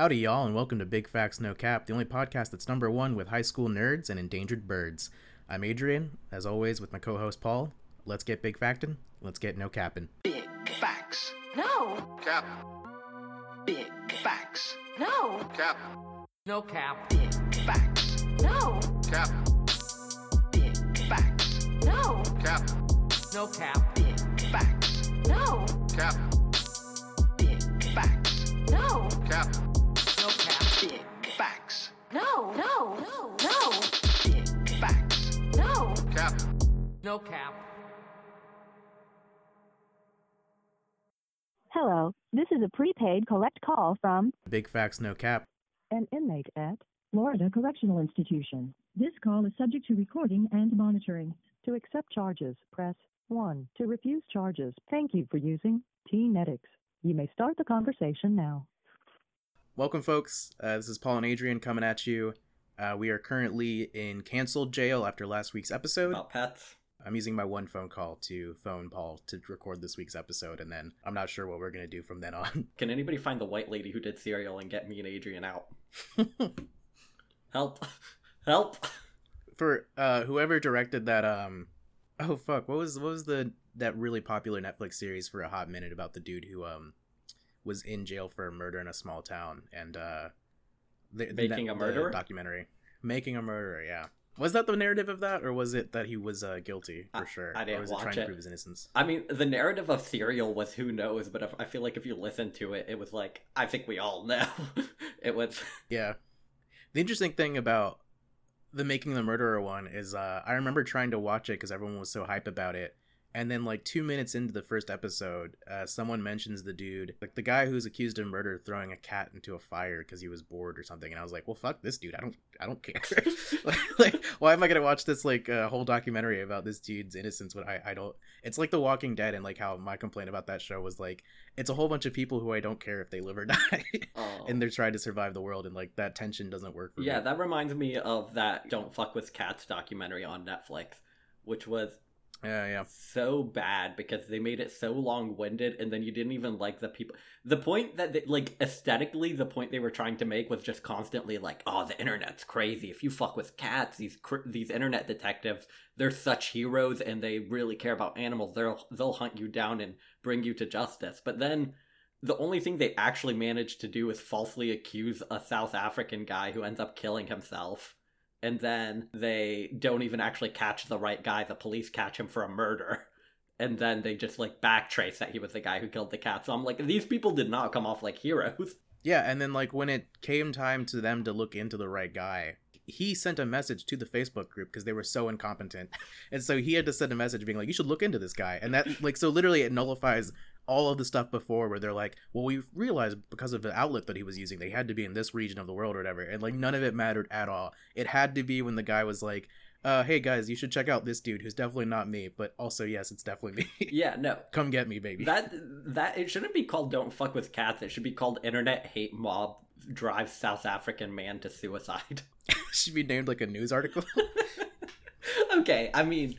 Howdy, y'all, and welcome to Big Facts No Cap, the only podcast that's number one with high school nerds and endangered birds. I'm Adrian, as always, with my co host Paul. Let's get big factin', let's get no capping. Big facts. No. Cap. Big facts. No. Cap. No cap. Big facts. No. Cap. Big facts. No. Cap. No cap. Big facts. No. Cap. No. No. No. No. Big facts. No. Cap. No cap. Hello, this is a prepaid collect call from Big Facts No Cap. an inmate at Florida Correctional Institution. This call is subject to recording and monitoring. To accept charges, press 1. To refuse charges, thank you for using T-Netix. You may start the conversation now. Welcome, folks. Uh, this is Paul and Adrian coming at you. Uh, we are currently in canceled jail after last week's episode. about pets. I'm using my one phone call to phone Paul to record this week's episode, and then I'm not sure what we're going to do from then on. Can anybody find the white lady who did cereal and get me and Adrian out? Help! Help! For uh, whoever directed that, um, oh fuck, what was what was the that really popular Netflix series for a hot minute about the dude who um was in jail for a murder in a small town and uh, the, Making a Murderer? documentary, making a murderer, yeah. Was that the narrative of that, or was it that he was uh, guilty for I- sure? I didn't or was it trying it. to prove his innocence? I mean, the narrative of Serial was who knows, but if, I feel like if you listen to it, it was like I think we all know. it was Yeah. The interesting thing about the Making the Murderer one is uh, I remember trying to watch it because everyone was so hype about it. And then, like, two minutes into the first episode, uh, someone mentions the dude, like the guy who's accused of murder, throwing a cat into a fire because he was bored or something. And I was like, "Well, fuck this dude. I don't, I don't care. like, like, why am I gonna watch this like uh, whole documentary about this dude's innocence when I, I don't? It's like The Walking Dead, and like how my complaint about that show was like, it's a whole bunch of people who I don't care if they live or die. oh. and they're trying to survive the world and like that tension doesn't work for yeah. me. That reminds me of that "Don't Fuck with Cats" documentary on Netflix, which was yeah, yeah. so bad because they made it so long-winded and then you didn't even like the people. The point that they, like aesthetically the point they were trying to make was just constantly like oh the internet's crazy. If you fuck with cats these cr- these internet detectives they're such heroes and they really care about animals. They'll they'll hunt you down and bring you to justice. But then the only thing they actually managed to do is falsely accuse a South African guy who ends up killing himself and then they don't even actually catch the right guy. The police catch him for a murder. And then they just like backtrace that he was the guy who killed the cat. So I'm like, these people did not come off like heroes. Yeah, and then like when it came time to them to look into the right guy, he sent a message to the Facebook group because they were so incompetent. And so he had to send a message being like, You should look into this guy. And that like so literally it nullifies all of the stuff before where they're like, Well, we realized because of the outlet that he was using, they had to be in this region of the world or whatever. And like none of it mattered at all. It had to be when the guy was like, uh, hey guys, you should check out this dude who's definitely not me, but also yes, it's definitely me. Yeah, no. Come get me, baby. That that it shouldn't be called "Don't fuck with cats." It should be called "Internet Hate Mob Drives South African Man to Suicide." should be named like a news article. okay, I mean,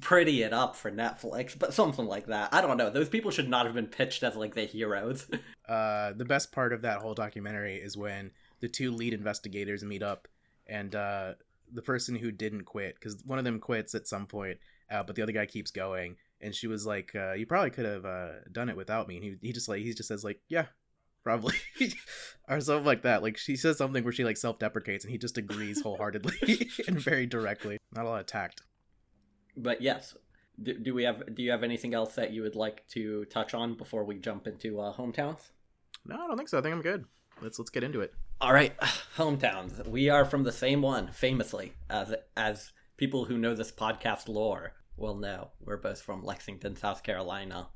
pretty it up for Netflix, but something like that. I don't know. Those people should not have been pitched as like the heroes. uh, the best part of that whole documentary is when the two lead investigators meet up and uh, the person who didn't quit because one of them quits at some point uh, but the other guy keeps going and she was like uh, you probably could have uh, done it without me and he, he just like he just says like yeah probably or something like that like she says something where she like self-deprecates and he just agrees wholeheartedly and very directly not a lot of tact but yes, do, do we have? Do you have anything else that you would like to touch on before we jump into uh, hometowns? no i don't think so i think i'm good let's let's get into it All right, hometowns. We are from the same one, famously, as as people who know this podcast lore will know. We're both from Lexington, South Carolina.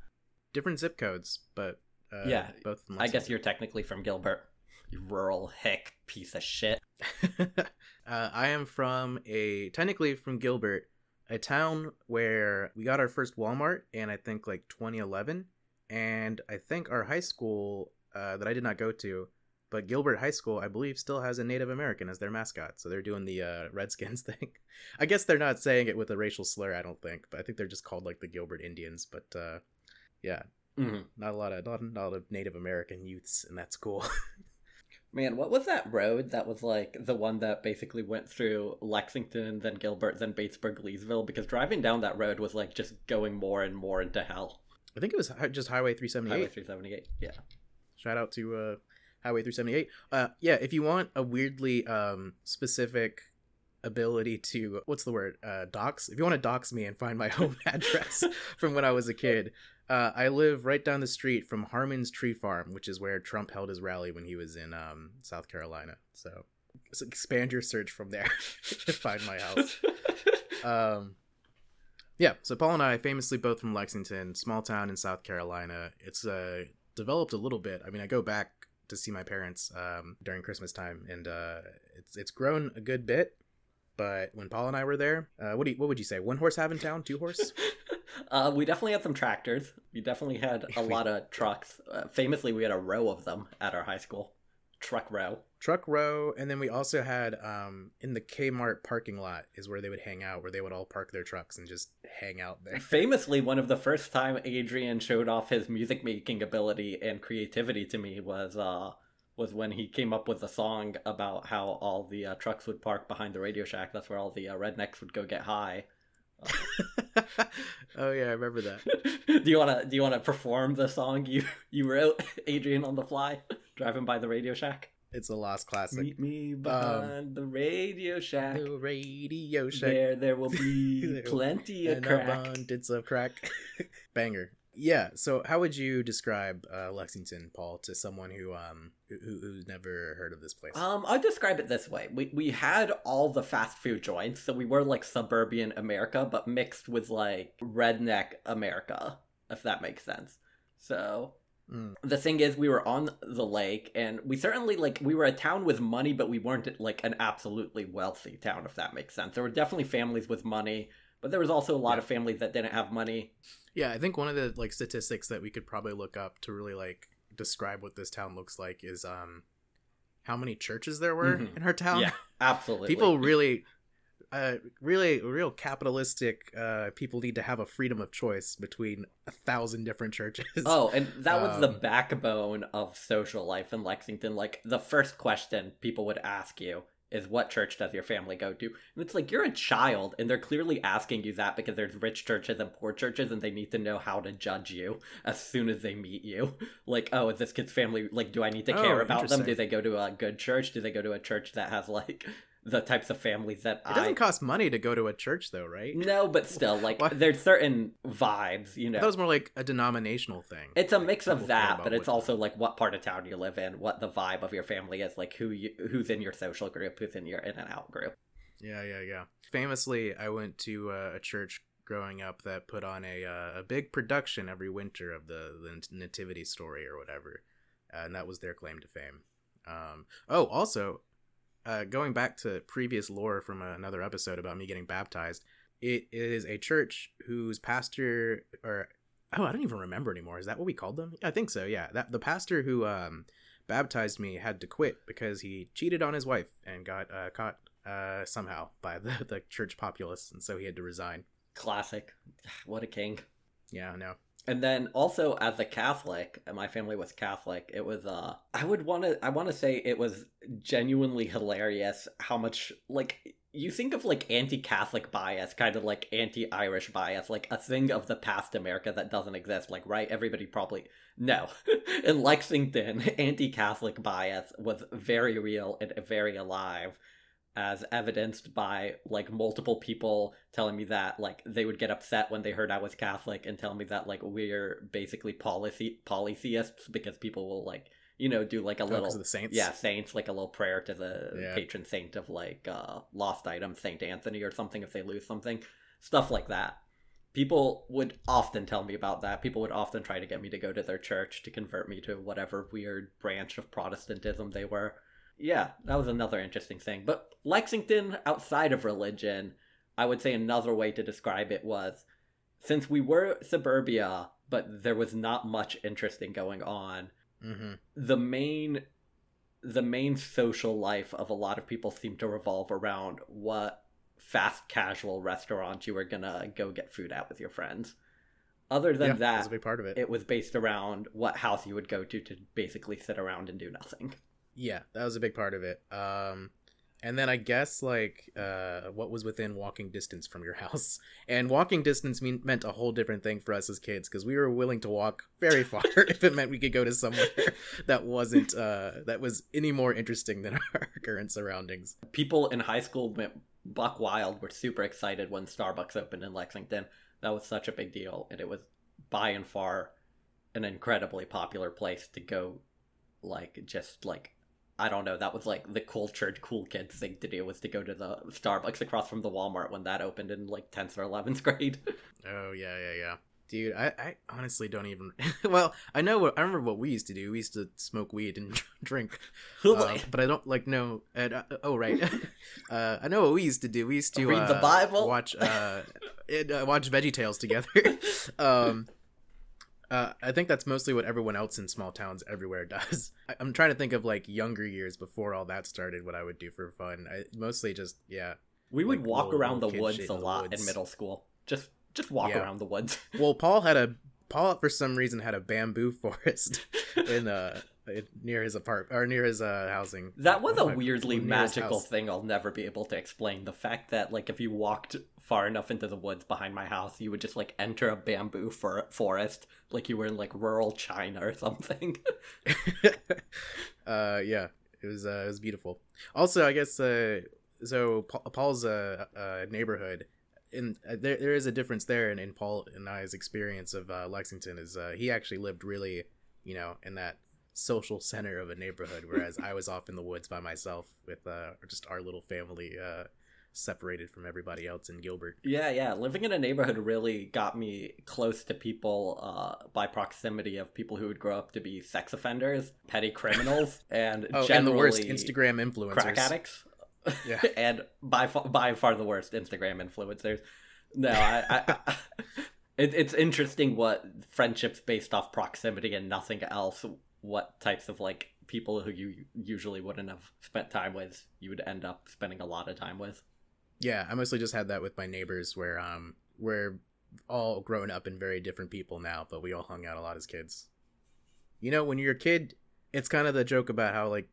different zip codes but uh, Yeah, both I guess you're technically from Gilbert. You rural hick piece of shit. uh, I am from a technically from Gilbert, a town where we got our first Walmart in I think like 2011, and I think our high school uh, that I did not go to, but Gilbert High School I believe still has a Native American as their mascot, so they're doing the uh, Redskins thing. I guess they're not saying it with a racial slur, I don't think, but I think they're just called like the Gilbert Indians. But uh, yeah, Mhm. not a lot of not, not a lot of Native American youths in that school. Man, what was that road that was like the one that basically went through Lexington, then Gilbert, then Batesburg, Leesville? Because driving down that road was like just going more and more into hell. I think it was just Highway 378. Highway 378. Yeah. Shout out to uh, Highway 378. Uh, yeah, if you want a weirdly um, specific ability to what's the word uh, dox, if you want to dox me and find my home address from when I was a kid, uh, I live right down the street from Harmon's Tree Farm, which is where Trump held his rally when he was in um, South Carolina. So, so expand your search from there to find my house. Um, yeah, so Paul and I, famously both from Lexington, small town in South Carolina. It's uh, developed a little bit. I mean, I go back to see my parents um, during Christmas time, and uh, it's it's grown a good bit. But when Paul and I were there, uh, what do you, what would you say? One horse have in town? Two horse? uh, we definitely had some tractors. We definitely had a lot of trucks. Uh, famously, we had a row of them at our high school. Truck row. Truck row, and then we also had um, in the Kmart parking lot is where they would hang out, where they would all park their trucks and just hang out there. Famously, one of the first time Adrian showed off his music making ability and creativity to me was uh was when he came up with a song about how all the uh, trucks would park behind the Radio Shack. That's where all the uh, rednecks would go get high. oh yeah, I remember that. do you wanna do you wanna perform the song you you wrote, Adrian, on the fly, driving by the Radio Shack? It's a lost classic. Meet me um, behind the Radio Shack. The radio shack. There, there will be There plenty of crack. abundance of crack. Banger. Yeah. So, how would you describe uh, Lexington, Paul, to someone who um who, who's never heard of this place? Um, I'd describe it this way: we we had all the fast food joints, so we were like suburban America, but mixed with like redneck America, if that makes sense. So Mm. the thing is, we were on the lake, and we certainly like we were a town with money, but we weren't like an absolutely wealthy town, if that makes sense. There were definitely families with money, but there was also a lot Yeah. of families that didn't have money. Yeah, I think one of the like statistics that we could probably look up to really like describe what this town looks like is um how many churches there were Mhm. in our town. Yeah, absolutely. People really uh really real capitalistic uh people need to have a freedom of choice between a thousand different churches. Oh, and that was the Um, backbone of social life in Lexington. Like the first question people would ask you is what church does your family go to? And it's like you're a child and they're clearly asking you that because there's rich churches and poor churches and they need to know how to judge you as soon as they meet you. Like, oh, is this kid's family like do I need to Oh, care about them? Do they go to a good church? Do they go to a church that has like the types of families that It doesn't I cost money to go to a church though, right? No, but still like there's certain vibes, you know. That was more like a denominational thing. It's a mix of that, but it's also like what part of town you live in, what the vibe of your family is, like who you who's in your social group, who's in your in and out group. Yeah, yeah, yeah. Famously, I went to uh, a church growing up that put on a uh, a big production every winter of the the nativity story or whatever, uh, and that was their claim to fame. Um, oh, also, uh, going back to previous lore from another episode about me getting baptized, it is a church whose pastor or oh, I don't even remember anymore. Is that what we called them? I think so. Yeah, that the pastor who um, baptized me had to quit because he cheated on his wife and got uh, caught uh, somehow by the, the church populace, and so he had to resign. Classic. What a king. Yeah, no. And then also as a Catholic, my family was Catholic, it was uh I would wanna I wanna say it was genuinely hilarious how much like you think of like anti-Catholic bias, kind of like anti-Irish bias, like a thing of the past America that doesn't exist. Like, right? Everybody probably no. In Lexington, anti-Catholic bias was very real and very alive, as evidenced by like multiple people telling me that like they would get upset when they heard I was Catholic and tell me that like we're basically polythe- polytheists because people will like you know do like a Oh, little the saints? yeah saints like a little prayer to the Yeah. patron saint of like uh lost item Saint Anthony or something if they lose something stuff like that. People would often tell me about that. People would often try to get me to go to their church to convert me to whatever weird branch of Protestantism they were. Yeah, that was another interesting thing. But Lexington, outside of religion, I would say another way to describe it was since we were suburbia, but there was not much interesting going on, Mm-hmm. the main the main social life of a lot of people seemed to revolve around what fast casual restaurant you were gonna go get food at with your friends. Other than yeah, that, that's a big part of it. it was based around what house you would go to to basically sit around and do nothing. Yeah, that was a big part of it. Um, and then I guess like uh, what was within walking distance from your house, and walking distance mean, meant a whole different thing for us as kids because we were willing to walk very far if it meant we could go to somewhere that wasn't uh, that was any more interesting than our current surroundings. People in high school went buck wild. Were super excited when Starbucks opened in Lexington. That was such a big deal, and it was by and far an incredibly popular place to go. Like just like I don't know. That was like the cultured cool kids thing to do was to go to the Starbucks across from the Walmart when that opened in like tenth or eleventh grade. Oh yeah, yeah, yeah. Dude, I, I honestly don't even. well, I know what I remember. What we used to do. We used to smoke weed and drink, uh, but I don't like know. Uh, oh right, uh, I know what we used to do. We used to Read the uh, Bible? watch uh, it, uh, watch Veggie Tales together. um, uh, I think that's mostly what everyone else in small towns everywhere does. I, I'm trying to think of like younger years before all that started. What I would do for fun. I mostly just yeah. We would Like walk little- around the little kid woods a lot woods. in middle school. Just just walk Yeah. around the woods. Well, Paul had a Paul for some reason had a bamboo forest in uh near his apartment or near his uh housing. That was a weirdly magical thing I'll never be able to explain. The fact that like if you walked far enough into the woods behind my house, you would just like enter a bamboo for- forest like you were in like rural China or something. uh yeah, it was uh it was beautiful. Also, I guess uh so Paul's uh, uh neighborhood in uh, there there is a difference there in, in Paul and I's experience of uh, Lexington is uh he actually lived really, you know, in that social center of a neighborhood whereas I was off in the woods by myself with uh just our little family uh separated from everybody else in Gilbert. yeah, yeah. Living in a neighborhood really got me close to people uh, by proximity of people who would grow up to be sex offenders, petty criminals, and Oh, generally and the worst Instagram influencers. crack addicts. Yeah. and by fa- by far the worst Instagram influencers. No, I, I, I it, it's interesting what friendships based off proximity and nothing else. What types of like people who you usually wouldn't have spent time with, you would end up spending a lot of time with. Yeah, I mostly just had that with my neighbors where um we're all grown up and very different people now, but we all hung out a lot as kids. You know, when you're a kid, it's kind of the joke about how like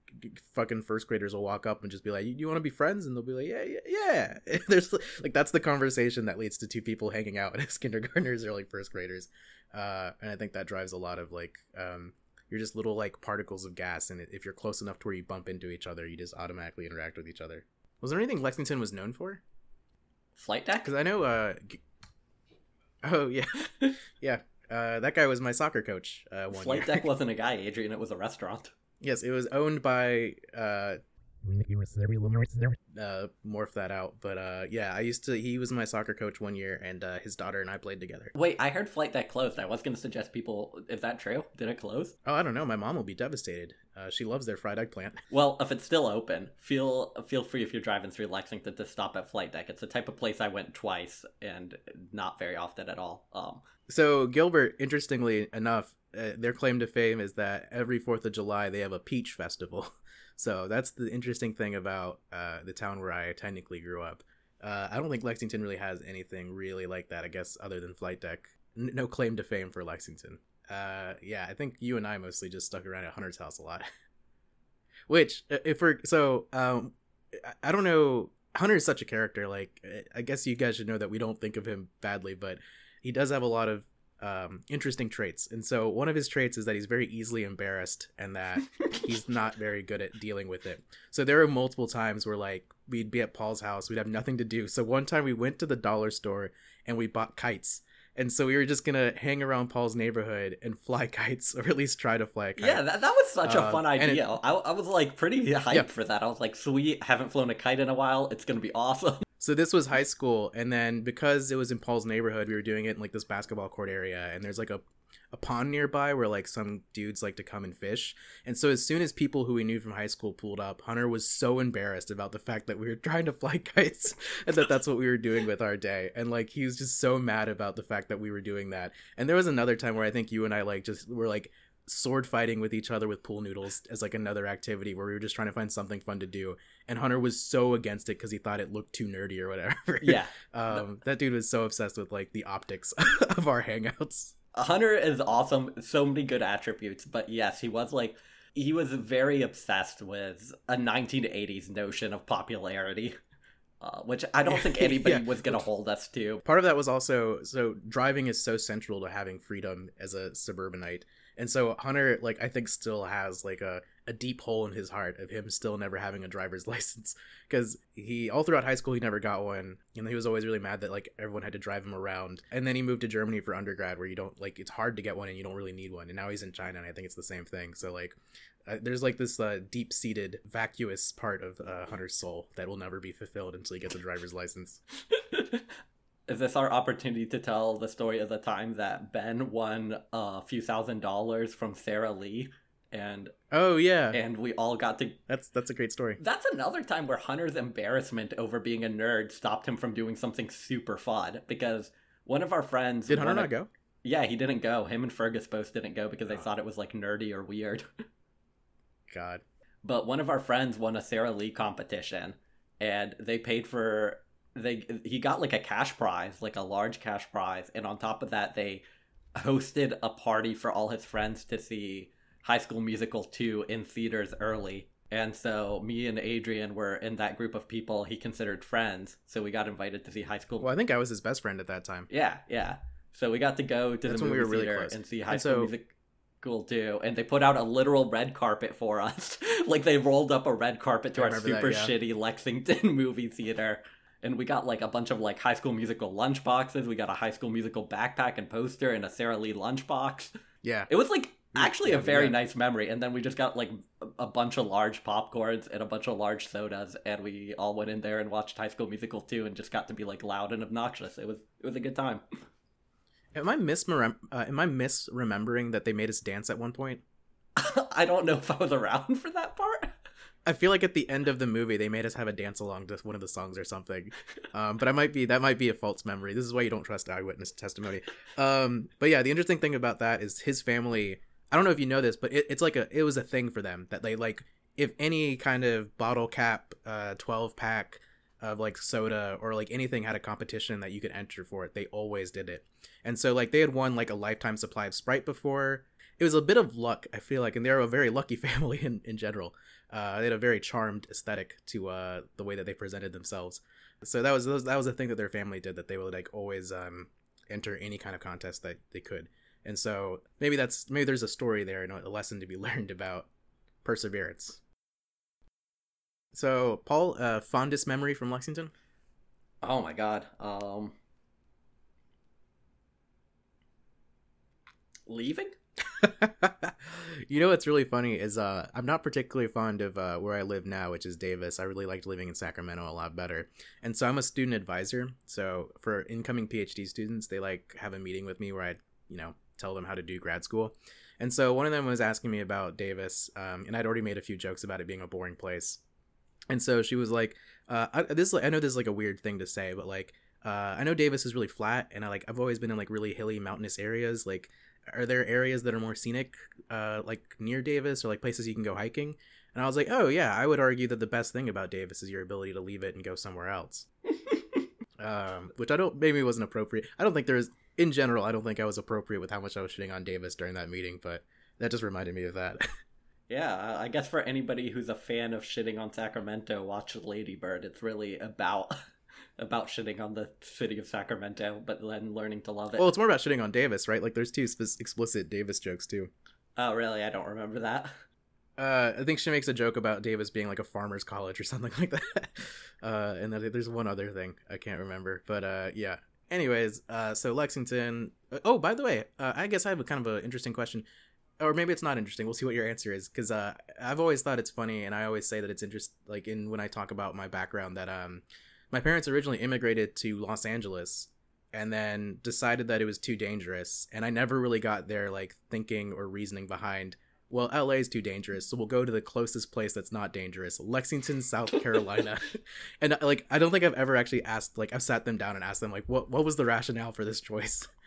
fucking first graders will walk up and just be like, "You, you want to be friends?" and they'll be like, "Yeah, yeah, yeah." There's like that's the conversation that leads to two people hanging out as kindergartners or like first graders, uh, and I think that drives a lot of like um, you're just little like particles of gas, and if you're close enough to where you bump into each other, you just automatically interact with each other. Was there anything Lexington was known for? Flight deck? Because I know. uh g- Oh yeah, yeah. Uh, that guy was my soccer coach. Uh, one Flight year. deck wasn't a guy, Adrian. It was a restaurant. yes, it was owned by. Uh, uh, morph that out, but uh, yeah, I used to. He was my soccer coach one year, and uh, his daughter and I played together. Wait, I heard flight deck closed. I was going to suggest people. Is that true? Did it close? Oh, I don't know. My mom will be devastated. Uh, she loves their fried eggplant. Well, if it's still open, feel feel free if you're driving through Lexington to stop at Flight Deck. It's the type of place I went twice and not very often at all. Um, So Gilbert, interestingly enough, uh, their claim to fame is that every Fourth of July they have a peach festival. So that's the interesting thing about uh, the town where I technically grew up. Uh, I don't think Lexington really has anything really like that. I guess other than Flight Deck, N- no claim to fame for Lexington. Uh, yeah, I think you and I mostly just stuck around at Hunter's house a lot. Which, uh, if we're so, um, I- don't know. Hunter is such a character. Like, I guess you guys should know that we don't think of him badly, but he does have a lot of um, interesting traits. And so one of his traits is that he's very easily embarrassed and that he's not very good at dealing with it. So there were multiple times where like we'd be at Paul's house, we'd have nothing to do. So one time we went to the dollar store and we bought kites. And so we were just gonna hang around Paul's neighborhood and fly kites, or at least try to fly a kite. yeah, that, that was such a Uh, fun and it- idea. I, I was like pretty hyped Yeah. for that. I was like, sweet, haven't flown a kite in a while. It's going to be awesome. So this was high school, and then because it was in Paul's neighborhood, we were doing it in like this basketball court area, and there's like a a pond nearby where like some dudes like to come and fish. And so as soon as people who we knew from high school pulled up, Hunter was so embarrassed about the fact that we were trying to fly kites and that that's what we were doing with our day. And like he was just so mad about the fact that we were doing that. And there was another time where I think you and I like just were like sword fighting with each other with pool noodles as like another activity where we were just trying to find something fun to do and hunter was so against it because he thought it looked too nerdy or whatever yeah. um that dude was so obsessed with like the optics of our hangouts Hunter is awesome. So many good attributes. But yes, he was like, he was very obsessed with a 1980s notion of popularity, uh, which I don't think anybody Yeah. was gonna hold us to. Part of that was also so driving is so central to having freedom as a suburbanite. And so Hunter, like, I think still has like a, a deep hole in his heart of him still never having a driver's license. Because he, all throughout high school, he never got one. And he was always really mad that like everyone had to drive him around. And then he moved to Germany for undergrad where you don't, like, it's hard to get one and you don't really need one. And now he's in China and I think it's the same thing. So, like, uh, there's like this uh, deep seated, vacuous part of uh, Hunter's soul that will never be fulfilled until he gets a driver's license. Is this our opportunity to tell the story of the time that Ben won a few thousand dollars from Sara Lee, and Oh, yeah. and we all got to That's that's a great story. That's another time where Hunter's embarrassment over being a nerd stopped him from doing something super fun because one of our friends Did Hunter not go? Yeah, he didn't go. Him and Fergus both didn't go because they Oh. thought it was like nerdy or weird. God. But one of our friends won a Sara Lee competition and they paid for they he got like a cash prize, like a large cash prize, and on top of that they hosted a party for all his friends to see High School Musical 2 in theaters early. And so me and Adrian were in that group of people he considered friends. So we got invited to see High School. Well, I think I was his best friend at that time. Yeah, yeah. So we got to go to That's the we movie were really theater close. and see High And School so- Musical 2, and they put out a literal red carpet for us. like they rolled up a red carpet to I our remember that, super yeah. shitty Lexington movie theater. And we got like a bunch of like High School Musical lunch boxes. We got a High School Musical backpack and poster and a Sara Lee lunchbox. Yeah. It was like actually a very yeah. nice memory. And then we just got like a- bunch of large popcorns and a bunch of large sodas, and we all went in there and watched High School Musical 2 and just got to be like loud and obnoxious. It was it was a good time. Am I misremem- uh, am I misremembering that they made us dance at one point? I don't know if I was around for that part. I feel like at the end of the movie they made us have a dance along to one of the songs or something. Um, but I might be that might be a false memory. This is why you don't trust eyewitness testimony. Um, but yeah, the interesting thing about that is his family. I don't know if you know this, but it, it's like a it was a thing for them that they like if any kind of bottle cap, uh, twelve pack of like soda or like anything had a competition that you could enter for it, they always did it. And so like they had won like a lifetime supply of Sprite before. It was a bit of luck, I feel like, and they're a very lucky family in, in general. Uh, they had a very charmed aesthetic to uh, the way that they presented themselves. So that was that was a thing that their family did that they would like always um, enter any kind of contest that they could. And so maybe that's maybe there's a story there and a lesson to be learned about perseverance. So Paul, uh, fondest memory from Lexington? Oh my god. Um leaving? you know what's really funny is uh I'm not particularly fond of uh where I live now, which is Davis. I really liked living in Sacramento a lot better. And so I'm a student advisor. So for incoming PhD students, they like have a meeting with me where I, you know, tell them how to do grad school. And so one of them was asking me about Davis, um, and I'd already made a few jokes about it being a boring place. And so she was like, uh, I, "This I know this is like a weird thing to say, but like, uh, I know Davis is really flat, and I like I've always been in like really hilly, mountainous areas. Like, are there areas that are more scenic, uh, like near Davis, or like places you can go hiking?" And I was like, "Oh yeah, I would argue that the best thing about Davis is your ability to leave it and go somewhere else." um, which I don't maybe wasn't appropriate. I don't think there's in general. I don't think I was appropriate with how much I was shitting on Davis during that meeting, but that just reminded me of that. Yeah, I guess for anybody who's a fan of shitting on Sacramento, watch Lady Bird. It's really about about shitting on the city of Sacramento, but then learning to love it. well, it's more about shitting on Davis, right? Like there's two sp- explicit Davis jokes too. oh, really? I don't remember that. Uh, I think she makes a joke about Davis being like a farmer's college or something like that. Uh, and there's one other thing I can't remember, but uh, yeah. Anyways, uh, so Lexington. uh, Oh, by the way, uh, I guess I have a kind of an interesting question, or maybe it's not interesting. We'll see what your answer is, because I've always thought it's funny, and I always say that it's interest like in when I talk about my background that um, my parents originally immigrated to Los Angeles, and then decided that it was too dangerous, and I never really got their like thinking or reasoning behind well, LA is too dangerous, so we'll go to the closest place that's not dangerous, Lexington, South Carolina. and like, I don't think I've ever actually asked, like, I've sat them down and asked them, like, what what was the rationale for this choice?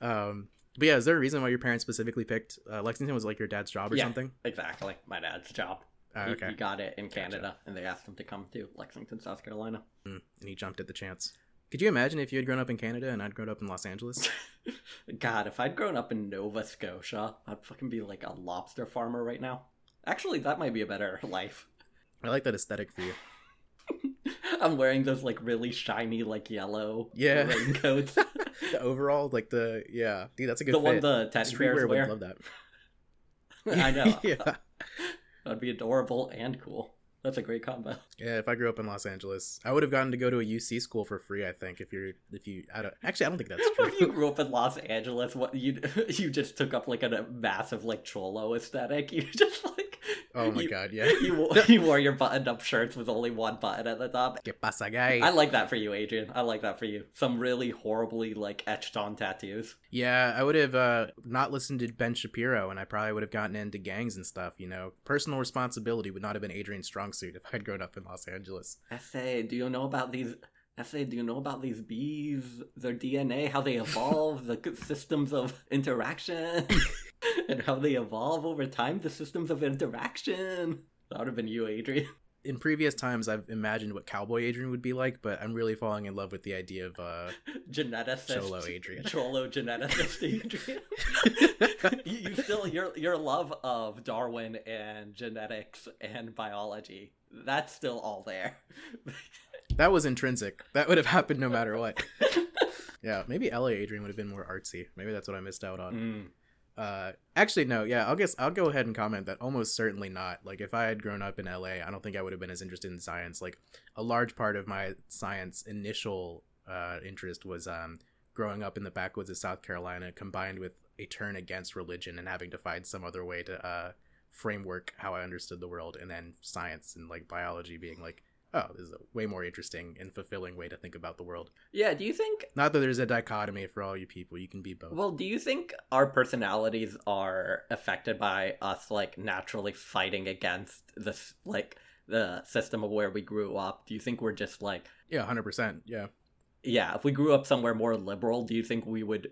Um, but yeah, is there a reason why your parents specifically picked uh, Lexington? Was like your dad's job or Yeah. something? Exactly. My dad's job. Uh, He- okay, he, got it in Canada, and they asked him to come to Lexington, South Carolina. Mm, and he jumped at the chance. Could you imagine if you had grown up in Canada and I'd grown up in Los Angeles? God, if I'd grown up in Nova Scotia, I'd fucking be like a lobster farmer right now. Actually, that might be a better life. I like that aesthetic for you. I'm wearing those like really shiny, like yellow Yeah. raincoats. The overall, like the yeah, dude, that's a good the one fit. the teddy Streetwear bears would wear. love that. I know. yeah, That'd be adorable and cool. That's a great combo. yeah. If I grew up in Los Angeles, I would have gotten to go to a UC school for free. I think if you're if you I don't actually I don't think that's true. if you grew up in Los Angeles, what you you just took up like a massive like cholo aesthetic. You just like oh my you- god, yeah. you wore, you wore your buttoned up shirts with only one button at the top. Que pasa, guy? I like that for you, Adrian. I like that for you. Some really horribly like etched on tattoos. Yeah, I would have uh, not listened to Ben Shapiro, and I probably would have gotten into gangs and stuff. You know, personal responsibility would not have been Adrian's strong suit if I'd grown up in Los Angeles. Essay, do you know about these? Essay, do you know about these bees? Their DNA, how they evolve, the systems of interaction, and how they evolve over time. The systems of interaction. That would have been you, Adrian. In previous times, I've imagined what Cowboy Adrian would be like, but I'm really falling in love with the idea of uh, Geneticist. Cholo Adrian. Cholo geneticist Adrian. you, you still your your love of Darwin and genetics and biology. That's still all there. that was intrinsic. That would have happened no matter what. yeah, maybe LA Adrian would have been more artsy. Maybe that's what I missed out on. Mm. Uh, actually, no. Yeah, I'll guess I'll go ahead and comment that almost certainly not. Like, if I had grown up in LA, I don't think I would have been as interested in science. Like, a large part of my science initial uh, interest was um, growing up in the backwoods of South Carolina, combined with a turn against religion and having to find some other way to uh, framework how I understood the world, and then science and like biology being like, oh, this is a way more interesting and fulfilling way to think about the world. Yeah, do you think Not that there's a dichotomy for all you people. You can be both. well, do you think our personalities are affected by us like naturally fighting against this like the system of where we grew up? Do you think we're just like yeah, hundred percent. Yeah. yeah, if we grew up somewhere more liberal, do you think we would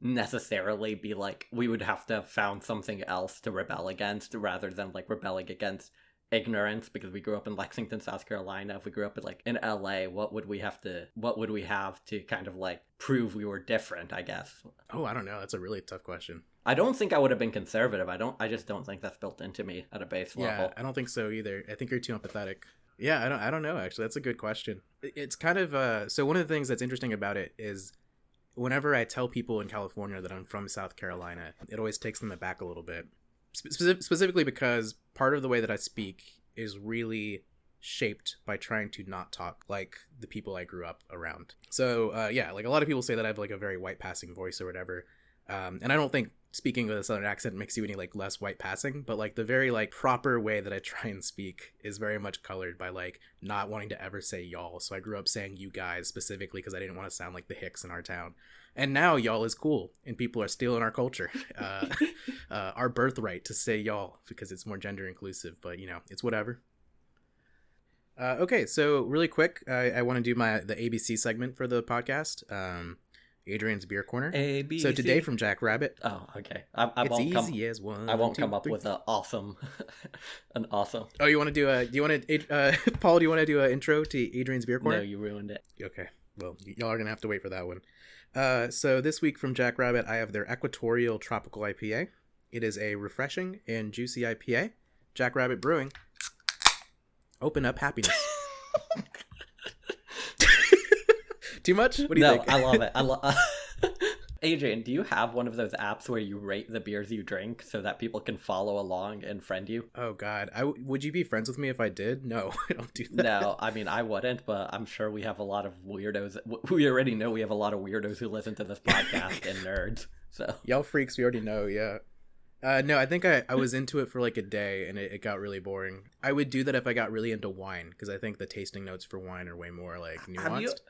necessarily be like we would have to have found something else to rebel against rather than like rebelling against ignorance because we grew up in Lexington, South Carolina. If we grew up in like in LA, what would we have to what would we have to kind of like prove we were different, I guess. Oh, I don't know. That's a really tough question. I don't think I would have been conservative. I don't I just don't think that's built into me at a base Yeah, level. I don't think so either. I think you're too empathetic. Yeah, I don't. I don't know. Actually, that's a good question. It's kind of uh. So one of the things that's interesting about it is, whenever I tell people in California that I'm from South Carolina, it always takes them aback a little bit. Spe- specifically because part of the way that I speak is really shaped by trying to not talk like the people I grew up around. So uh, yeah, like a lot of people say that I have like a very white passing voice or whatever, um, and I don't think speaking with a southern accent makes you any like less white passing but like the very like proper way that i try and speak is very much colored by like not wanting to ever say y'all. So i grew up saying you guys specifically because i didn't want to sound like the hicks in our town. And now y'all is cool and people are stealing our culture. Uh, uh, our birthright to say y'all because it's more gender inclusive but you know it's whatever. Uh, okay so really quick i, I want to do my the abc segment for the podcast. Um, adrian's beer corner A B so today C. from Jack Rabbit, Oh, okay. I, I it's won't easy come as one. I won't two, come up three. with an awesome an awesome Oh, you want to do a? Do you want to, uh, Paul? Do you want to do an intro to Adrian's beer Corner? No, you ruined it. Okay. Well, y- y'all are gonna have to wait for that one. Uh, so this week from Jack Rabbit, I have their Equatorial Tropical IPA. It is a refreshing and juicy IPA. Jack Rabbit Brewing. Open up happiness. Too much? What do you no, think? I love it. I love. Adrian, do you have one of those apps where you rate the beers you drink so that people can follow along and friend you? oh God, I w- would you be friends with me if I did? No, I don't do that. No, I mean I wouldn't, but I'm sure we have a lot of weirdos. We already know we have a lot of weirdos who listen to this podcast and nerds. So Y'all freaks, we already know, yeah. Uh, no, I think I, I was into it for like a day and it, it got really boring. I would do that if I got really into wine because I think the tasting notes for wine are way more like Have you- nuanced.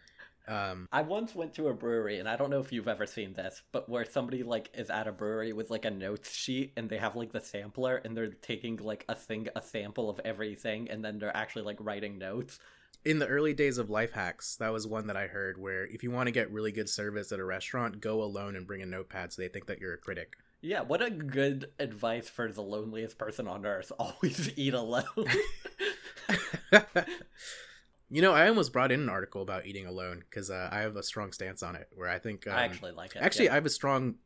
Um, I once went to a brewery, and I don't know if you've ever seen this, but where somebody like is at a brewery with like a notes sheet, and they have like the sampler, and they're taking like a thing, a sample of everything, and then they're actually like writing notes. in the early days of life hacks, that was one that I heard where if you want to get really good service at a restaurant, go alone and bring a notepad so they think that you're a critic. Yeah, what a good advice for the loneliest person on earth. Always eat alone. you know, I almost brought in an article about eating alone because uh, I have a strong stance on it where I think um, I actually like it. actually yeah. i have a strong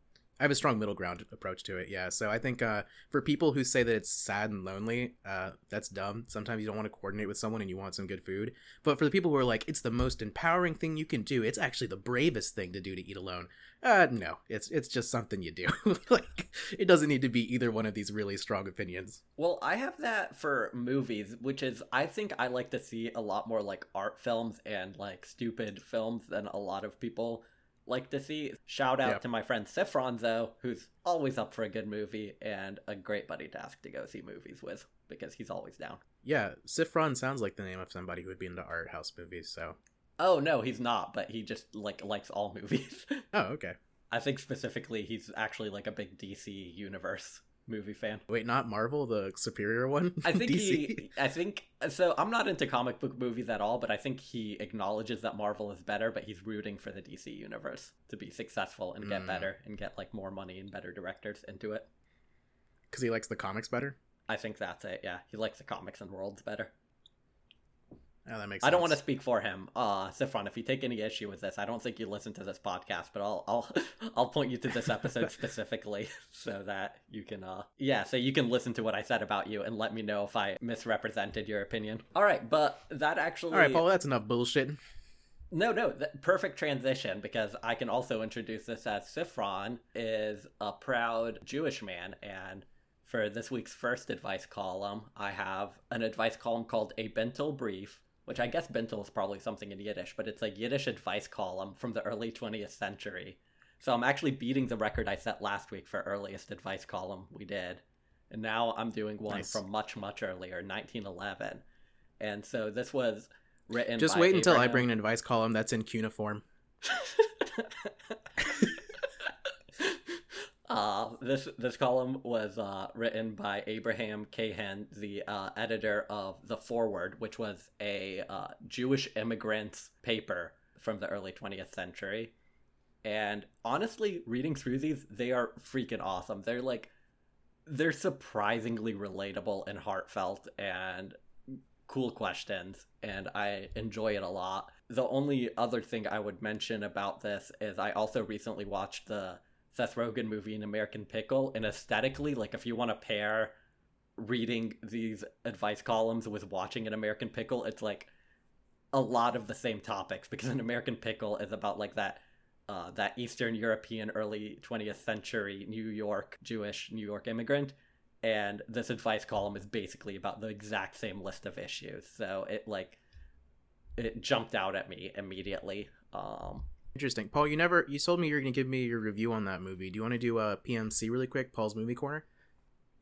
I have a strong middle ground approach to it. Yeah. So I think uh, for people who say that it's sad and lonely, uh, that's dumb. Sometimes you don't want to coordinate with someone and you want some good food. But for the people who are like, it's the most empowering thing you can do. It's actually the bravest thing to do to eat alone. Uh, no, it's it's just something you do. like it doesn't need to be either one of these really strong opinions. Well, I have that for movies, which is I think I like to see a lot more like art films and like stupid films than a lot of people like to see. Shout out Yeah. to my friend Sifron though, who's always up for a good movie and a great buddy to ask to go see movies with because he's always down. Yeah, Sifron sounds like the name of somebody who would be into art house movies. So, Oh no, he's not, but he just like likes all movies. oh okay. I think specifically he's actually like a big DC universe movie fan. Wait, not Marvel, the superior one. I think DC? he I think so I'm not into comic book movies at all, but I think he acknowledges that Marvel is better, but he's rooting for the DC universe to be successful and get Mm. better and get like more money and better directors into it. because he likes the comics better. I think that's it. Yeah, he likes the comics and worlds better. Oh, that makes. I don't want to speak for him. Uh Sifron, if you take any issue with this, I don't think you listen to this podcast, but I'll I'll I'll point you to this episode specifically so that you can uh yeah, so you can listen to what I said about you and let me know if I misrepresented your opinion. All right, but that actually All right, Paul, that's enough bullshit. No, no, perfect transition because I can also introduce this as Sifron is a proud Jewish man and for this week's first advice column, I have an advice column called A Bintel Brief, which I guess Bintel is probably something in Yiddish, but it's a Yiddish advice column from the early 20th century. So I'm actually beating the record I set last week for earliest advice column we did. And now I'm doing one Nice. from much, much earlier, 1911. And so this was written Just wait until I bring an advice column that's in cuneiform. uh, this this column was uh, written by Abraham Cahan, the uh, editor of The Forward, which was a uh, Jewish immigrants paper from the early 20th century. And honestly, reading through these, they are freaking awesome. They're like, they're surprisingly relatable and heartfelt and cool questions, and I enjoy it a lot. The only other thing I would mention about this is I also recently watched the Seth Rogen movie An American Pickle, and aesthetically, like if you want to pair reading these advice columns with watching An American Pickle, it's like a lot of the same topics because An American Pickle is about like that uh, that Eastern European early 20th century New York Jewish New York immigrant and this advice column is basically about the exact same list of issues. So it like it jumped out at me immediately. Um Interesting, Paul. You never you told me you're going to give me your review on that movie. Do you want to do a PMC really quick, Paul's movie corner?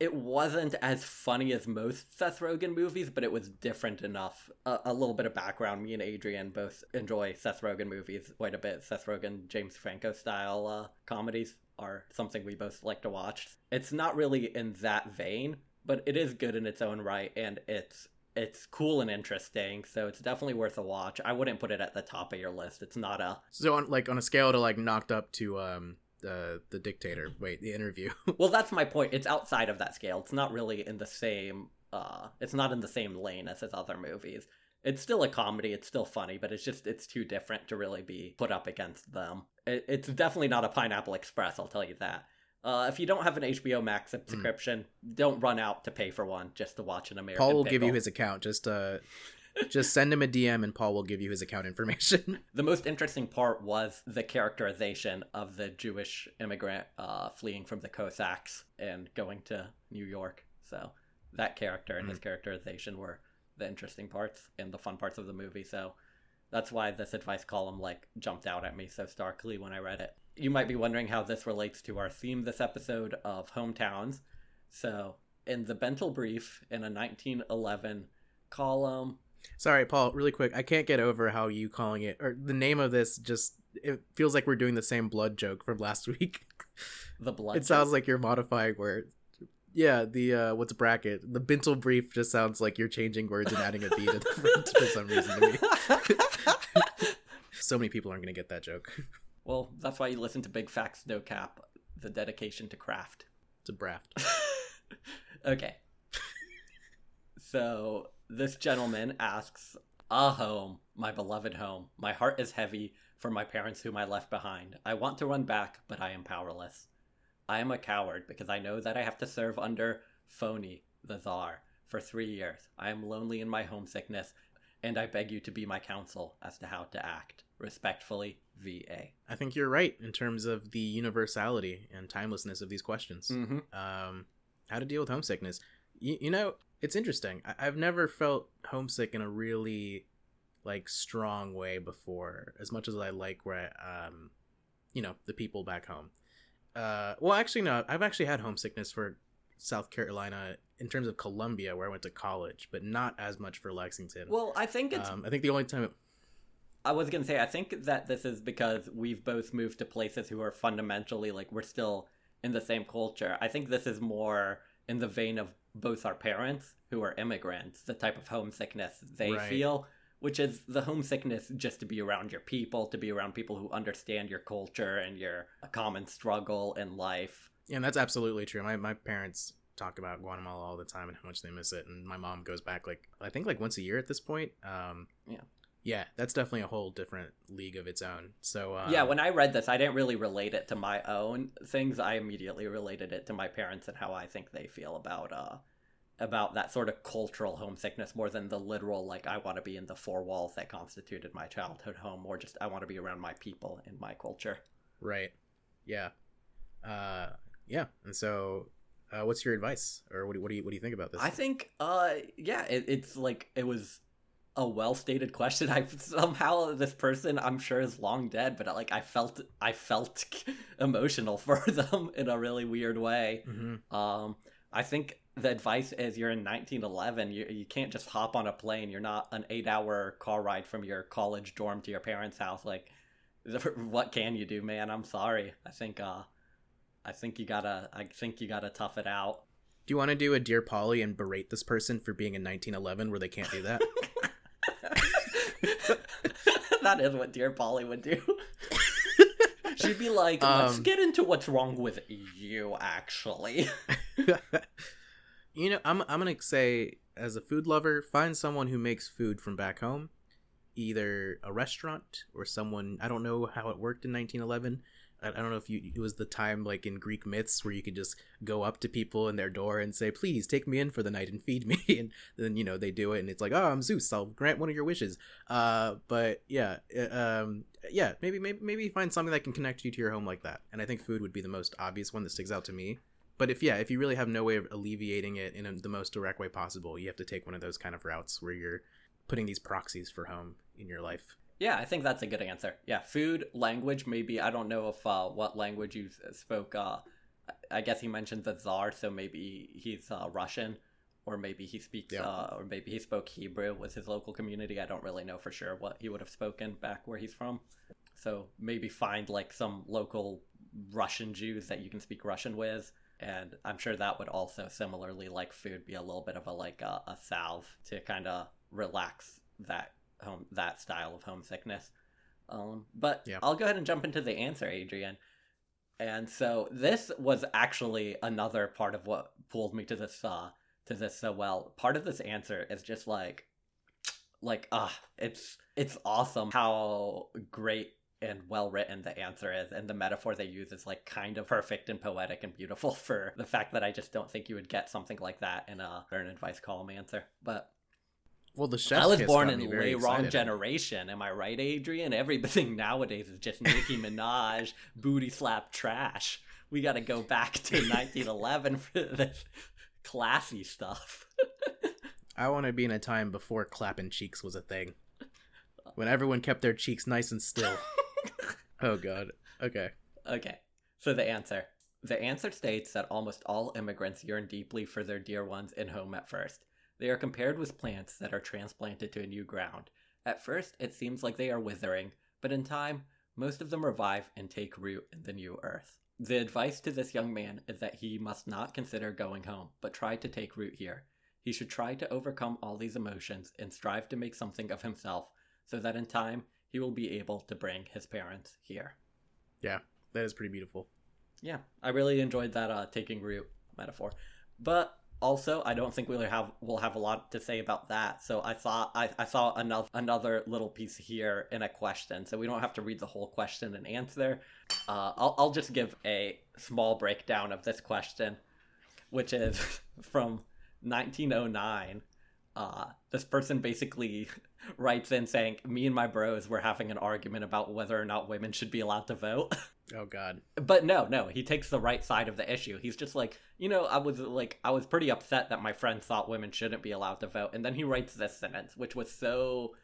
it wasn't as funny as most Seth Rogen movies, but it was different enough. A, a little bit of background: me and Adrian both enjoy Seth Rogen movies quite a bit. Seth Rogen, James Franco style uh, comedies are something we both like to watch. It's not really in that vein, but it is good in its own right, and it's it's cool and interesting. So it's definitely worth a watch. I wouldn't put it at the top of your list. It's not a So on like on a scale to like knocked up to um the the dictator. Wait, the interview. well that's my point it's outside of that scale it's not really in the same uh it's not in the same lane as his other movies it's still a comedy it's still funny but it's just it's too different to really be put up against them it, it's definitely not a pineapple express i'll tell you that uh, if you don't have an HBO Max subscription, don't run out to pay for one just to watch an American. Paul will give you his account. Just uh just send him a DM and Paul will give you his account information. The most interesting part was the characterization of the Jewish immigrant uh, fleeing from the Cossacks and going to New York. So that character and his characterization were the interesting parts and the fun parts of the movie. So that's why this advice column like jumped out at me so starkly when I read it. You might be wondering how this relates to our theme this episode of hometowns. So in the Bintel Brief in a 1911 column, Sorry, Paul, really quick. I can't get over how you calling it or the name of this just it feels like we're doing the same blood joke from last week. the blood. it sounds like you're modifying words. Yeah, the uh what's a bracket? The Bintel brief just sounds like you're changing words and adding a B to the front for some reason to me. So many people aren't gonna get that joke. Well, that's why you listen to Big Facts No Cap, the dedication to craft. It's a braft. okay. So, this gentleman asks, A home, my beloved home. My heart is heavy for my parents whom I left behind. I want to run back, but I am powerless. I am a coward because I know that I have to serve under Fonye, the Tsar, for three years. I am lonely in my homesickness, and I beg you to be my counsel as to how to act. Respectfully, VA. I think you're right in terms of the universality and timelessness of these questions. Mm-hmm. Um, how to deal with homesickness. You, you know, it's interesting. I- I've never felt homesick in a really like strong way before. As much as I like where I, um, you know, the people back home. Uh, well, actually, no. I've actually had homesickness for South Carolina in terms of Columbia, where I went to college, but not as much for Lexington. Well, I think it's. um, I think the only time. I was gonna say I think that this is because we've both moved to places who are fundamentally like we're still in the same culture. I think this is more in the vein of both our parents who are immigrants, the type of homesickness they Right. feel, which is the homesickness just to be around your people, to be around people who understand your culture and your common struggle in life. Yeah, and that's absolutely true. My my parents talk about Guatemala all the time and how much they miss it, and my mom goes back like I think like once a year at this point. Um, Yeah. yeah, that's definitely a whole different league of its own. So um, yeah, when I read this, I didn't really relate it to my own things. I immediately related it to my parents and how I think they feel about uh about that sort of cultural homesickness more than the literal like I want to be in the four walls that constituted my childhood home or just I want to be around my people and my culture. right, yeah, uh, yeah, and so. Uh, what's your advice, or what do, what do you what do you think about this? I think uh yeah, it, it's like it was a well stated question. I somehow this person I'm sure is long dead, but like I felt I felt emotional for them in a really weird way. Mhm. Um, I think the advice is you're in 1911. You you can't just hop on a plane. You're not an eight hour car ride from your college dorm to your parents' house. Like, what can you do, man? I'm sorry. I think uh, I think you gotta I think you gotta tough it out. Do you want to do a Dear Polly and berate this person for being in 1911 where they can't do that? that is what dear Polly would do. She'd be like, "Let's Um, get into what's wrong with you, actually." you know, I'm I'm gonna say as a food lover, find someone who makes food from back home, either a restaurant or someone. I don't know how it worked in 1911. I, don't know if you it was the time like in Greek myths where you could just go up to people in their door and say, "Please take me in for the night and feed me," and then you know they do it, and it's like, "Oh, I'm Zeus. I'll grant one of your wishes." Uh, but yeah, uh, um, yeah, maybe maybe maybe find something that can connect you to your home like that. And I think food would be the most obvious one that sticks out to me. But if yeah, if you really have no way of alleviating it in a, the most direct way possible, you have to take one of those kind of routes where you're putting these proxies for home in your life. Yeah, I think that's a good answer. Yeah, food, language, maybe. I don't know if uh, what language you spoke. Uh, I- guess he mentioned the czar, so maybe he's uh, Russian, or maybe he speaks, Yeah. uh, or maybe he spoke Hebrew with his local community. I don't really know for sure what he would have spoken back where he's from. So maybe find like some local Russian Jews that you can speak Russian with. And I'm sure that would also similarly, like food, be a little bit of a like a, a salve to kind of relax that home that style of homesickness. Um, but Yeah. I'll go ahead and jump into the answer, Adrian. And so this was actually another part of what pulled me to this uh to this so well. Part of this answer is just like like ah it's it's awesome how great and well written the answer is and the metaphor they use is like kind of perfect and poetic and beautiful for the fact that I just don't think you would get something like that in a an advice column answer. But Well, the chef's I was born in the way wrong generation. Am I right, Adrian? Everything nowadays is just Nicki Minaj, booty slap trash. We got to go back to 1911 for this classy stuff. I want to be in a time before clapping cheeks was a thing, when everyone kept their cheeks nice and still. oh God. Okay. Okay, so the answer. The answer states that almost all immigrants yearn deeply for their dear ones in home at first. They are compared with plants that are transplanted to a new ground. At first, it seems like they are withering, but in time, most of them revive and take root in the new earth. The advice to this young man is that he must not consider going home, but try to take root here. He should try to overcome all these emotions and strive to make something of himself, so that in time he will be able to bring his parents here. Yeah, that is pretty beautiful. Yeah, I really enjoyed that uh, taking root metaphor. But also i don't think we'll have we'll have a lot to say about that. So i thought i, I saw another another little piece here in a question. So we don't have to read the whole question and answer. Uh, I'll, I'll just give a small breakdown of this question which is from 1909 uh, this person basically writes in saying me and my bros were having an argument about whether or not women should be allowed to vote Oh God. but no no he takes the right side of the issue. He's just like you know i was like i was pretty upset that my friend thought women shouldn't be allowed to vote and then he writes this sentence which was so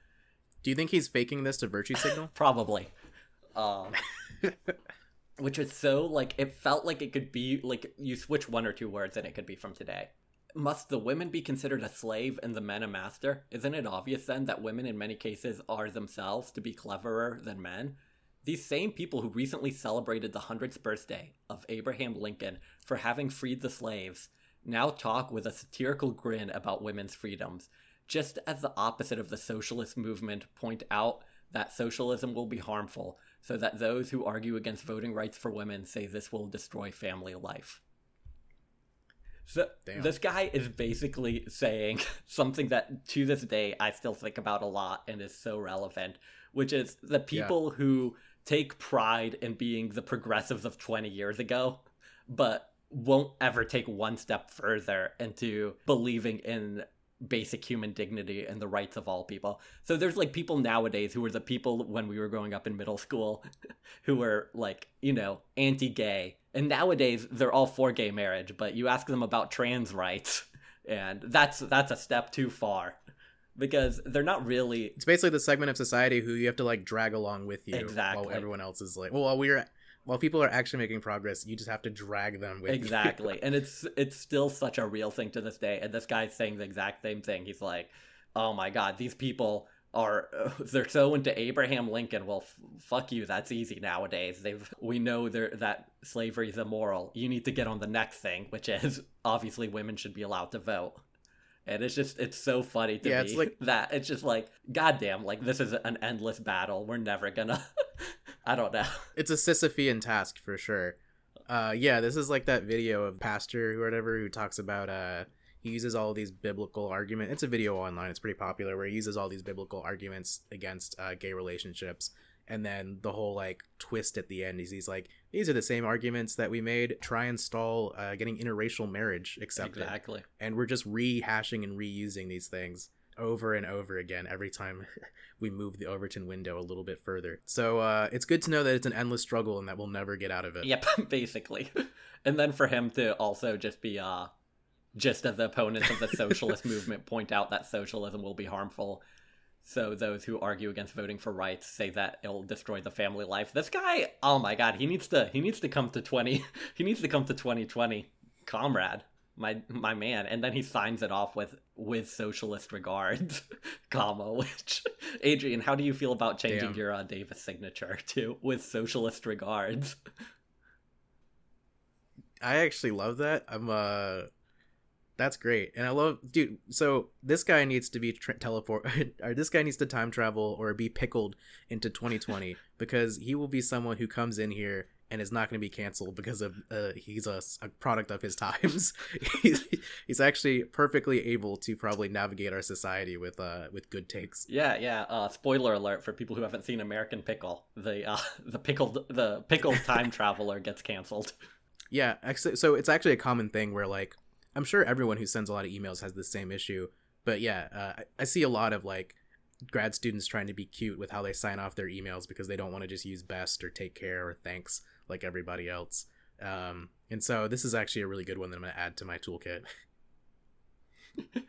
Do you think he's faking this to virtue signal? probably. Um which was so like it felt like it could be like you switch one or two words and it could be from today. Must the women be considered a slave and the men a master? Isn't it obvious then that women in many cases are themselves to be cleverer than men these same people who recently celebrated the 100th birthday of Abraham Lincoln for having freed the slaves now talk with a satirical grin about women's freedoms, just as the opposite of the socialist movement point out that socialism will be harmful, so that those who argue against voting rights for women say this will destroy family life. So Damn. this guy is basically saying something that to this day I still think about a lot and is so relevant, which is the people who take pride in being the progressives of 20 years ago, but won't ever take one step further into believing in basic human dignity and the rights of all people. So there's like people nowadays who were the people when we were growing up in middle school who were like, you know, anti-gay. And nowadays they're all for gay marriage, but you ask them about trans rights and that's that's a step too far because they're not really It's basically the segment of society who you have to like drag along with you Exactly. while everyone else is like well while we're while people are actually making progress, you just have to drag them with you. exactly. And it's it's still such a real thing to this day and this guy's saying the exact same thing. He's like oh my god these people are they're so into abraham lincoln. Well f- fuck you. That's easy nowadays. They've we know they're, that slavery is immoral. You need to get on the next thing which is obviously women should be allowed to vote and it's just it's so funny to Yeah, me it's like- that it's just like goddamn like this is an endless battle we're never gonna i don't know It's a Sisyphean task for sure. Uh, yeah, this is like that video of pastor or whatever who talks about uh, he uses all these biblical argument. It's a video online. It's pretty popular where he uses all these biblical arguments against uh, gay relationships, and then the whole like twist at the end is he's like, these are the same arguments that we made try and stall uh, getting interracial marriage accepted, exactly and we're just rehashing and reusing these things over and over again every time we move the Overton window a little bit further. So uh, it's good to know that it's an endless struggle and that we'll never get out of it. Yep, basically. And then for him to also just be uh just as the opponents of the socialist movement point out that socialism will be harmful. So those who argue against voting for rights say that it'll destroy the family life. This guy, oh my god, he needs to he needs to come to 20 he needs to come to 2020. Comrade, my my man. And then he signs it off with with socialist regards, comma, which Adrian, how do you feel about changing Damn. your uh, Davis signature to with socialist regards? I actually love that. I'm uh that's great. And I love dude, so this guy needs to be tra- teleport or this guy needs to time travel or be pickled into 2020 because he will be someone who comes in here and is not going to be canceled because of uh, he's a, a product of his times. he's, he's actually perfectly able to probably navigate our society with uh with good takes. Yeah, yeah. Uh, spoiler alert for people who haven't seen American Pickle: the uh, the pickled the pickled time traveler gets canceled. Yeah, actually, so it's actually a common thing where like I'm sure everyone who sends a lot of emails has the same issue, but yeah, uh, I- I see a lot of like grad students trying to be cute with how they sign off their emails because they don't want to just use best or take care or thanks like everybody else. Um, and so this is actually a really good one that I'm going to add to my toolkit.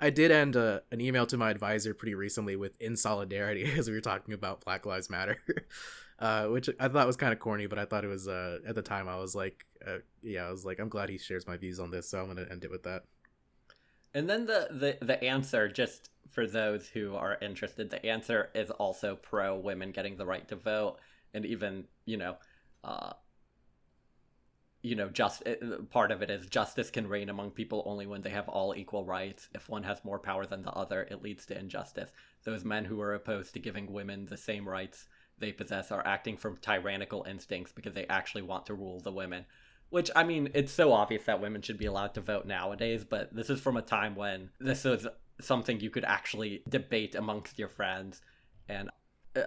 I did end uh, an email to my advisor pretty recently with in solidarity as we were talking about Black Lives Matter, uh, which I thought was kind of corny, but I thought it was uh, at the time I was like, uh, yeah, I was like, I'm glad he shares my views on this, so I'm gonna end it with that. And then the, the the answer, just for those who are interested, the answer is also pro women getting the right to vote, and even you know, uh, you know, just it, part of it is justice can reign among people only when they have all equal rights. If one has more power than the other, it leads to injustice. Those men who are opposed to giving women the same rights they possess are acting from tyrannical instincts because they actually want to rule the women. Which I mean, it's so obvious that women should be allowed to vote nowadays, but this is from a time when this was something you could actually debate amongst your friends, and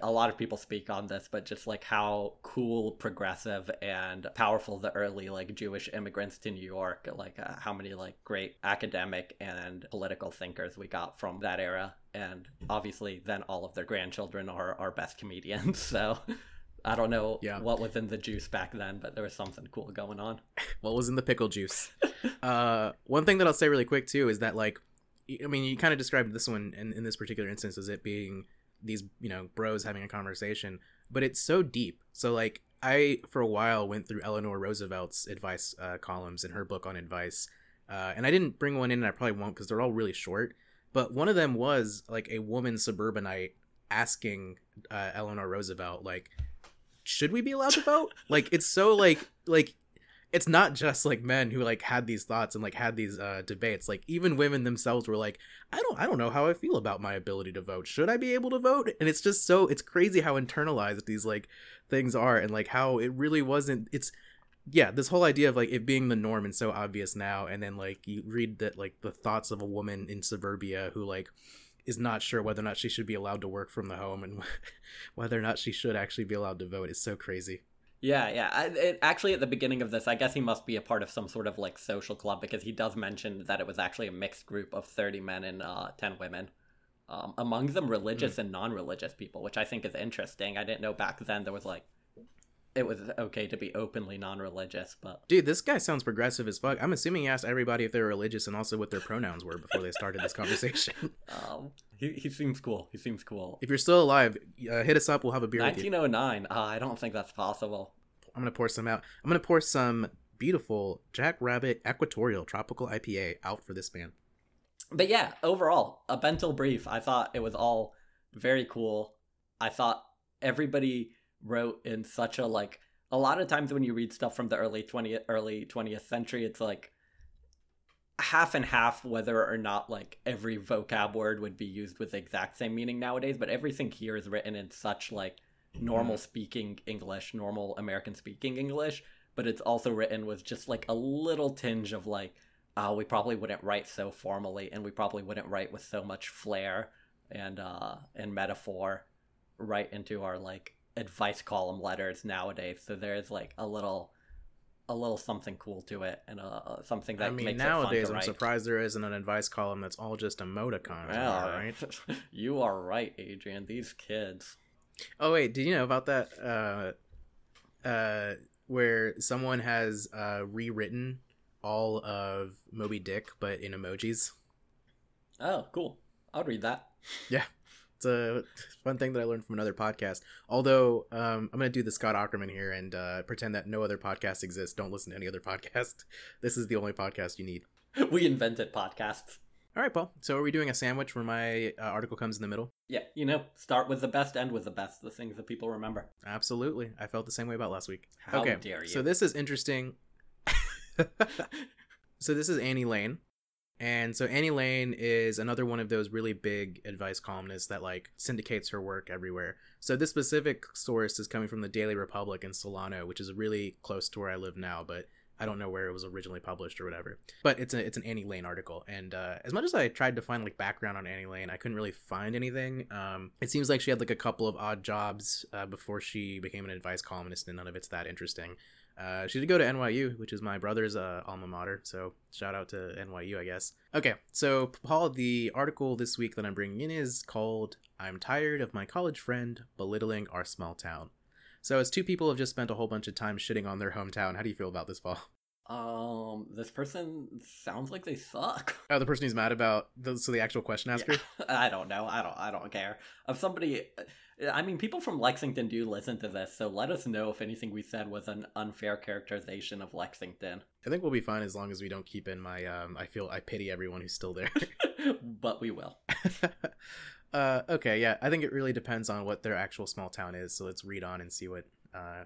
a lot of people speak on this, but just like how cool, progressive, and powerful the early like Jewish immigrants to New York, like uh, how many like great academic and political thinkers we got from that era, and obviously then all of their grandchildren are our best comedians. So I don't know Yeah. what was in the juice back then, but there was something cool going on. what was in the pickle juice. uh, one thing that I'll say really quick too is that like, I mean, you kind of described this one in, in this particular instance as it being these you know bros having a conversation, but it's so deep. So like, I for a while went through Eleanor Roosevelt's advice uh, columns in her book on advice, uh, and I didn't bring one in, and I probably won't because they're all really short. But one of them was like a woman suburbanite asking uh, Eleanor Roosevelt like should we be allowed to vote like it's so like like it's not just like men who like had these thoughts and like had these uh debates. Like even women themselves were like i don't i don't know how i feel about my ability to vote. Should i be able to vote? And it's just so it's crazy how internalized these like things are and like how it really wasn't it's yeah this whole idea of like it being the norm and so obvious now and then like you read that like the thoughts of a woman in suburbia who like is not sure whether or not she should be allowed to work from the home and whether or not she should actually be allowed to vote is so crazy Yeah, yeah. I, it, actually, at the beginning of this, I guess he must be a part of some sort of like social club because he does mention that it was actually a mixed group of 30 men and uh, 10 women. Um, among them, religious and non religious people, which I think is interesting. I didn't know back then there was like, it was okay to be openly non religious, but Dude, this guy sounds progressive as fuck. I'm assuming he asked everybody if they were religious and also what their pronouns were before they started this conversation. um, he, he seems cool. He seems cool. if you're still alive, uh, hit us up. We'll have a beer with you. 1909. Uh, I don't think that's possible. I'm gonna pour some out. I'm gonna pour some beautiful Jack Rabbit Equatorial Tropical IPA out for this man. but yeah, overall, a Bintel brief. I thought it was all very cool. I thought everybody wrote in such a like. A lot of times when you read stuff from the early twentieth early twentieth century, it's like half and half whether or not like every vocab word would be used with the exact same meaning nowadays. But everything here is written in such like normal speaking English, normal American speaking English. But it's also written with just like a little tinge of like uh, we probably wouldn't write so formally and we probably wouldn't write with so much flair and uh and metaphor right into our like advice column letters nowadays so there's like a little a little something cool to it and uh something that I mean makes nowadays. I'm write. surprised there isn't an advice column that's all just emoticons. well, All right. you are right adrian these kids Oh wait, did you know about that? Uh, uh, where someone has uh rewritten all of Moby Dick, but in emojis. oh cool i'll read that Yeah, it's a fun thing that I learned from another podcast. Although um, I'm gonna do the Scott Aukerman here and uh, pretend that no other podcast exists. Don't listen to any other podcast. This is the only podcast you need. we invented podcasts All right, Paul. So are we doing a sandwich where my uh, article comes in the middle? yeah you know start with the best end with the best the things that people remember Absolutely. I felt the same way about last week. How okay. dare you. So this is interesting. so this is Annie Lane. And so Annie Lane is another one of those really big advice columnists that like syndicates her work everywhere. So this specific source is coming from the Daily Republic in Solano, which is really close to where I live now, but I don't know where it was originally published or whatever. But it's a it's an Annie Lane article, and uh, as much as I tried to find like background on Annie Lane, I couldn't really find anything. Um, it seems like she had like a couple of odd jobs uh, before she became an advice columnist, and none of it's that interesting. Uh, she did go to NYU, which is my brother's uh, alma mater. So shout out to NYU, I guess. Okay, so Paul, the article this week that I'm bringing in is called "I'm tired of my college friend belittling our small town." So as two people have just spent a whole bunch of time shitting on their hometown, how do you feel about this, Paul? Um, this person sounds like they suck. Oh, the person who's mad about the, so the actual question asker. Yeah, I don't know. I don't. I don't care. If somebody, I mean, people from Lexington do listen to this, so let us know if anything we said was an unfair characterization of Lexington. I think we'll be fine as long as we don't keep in my. Um, I feel I pity everyone who's still there. but we will. uh, okay, yeah, I think it really depends on what their actual small town is. So let's read on and see what. Uh,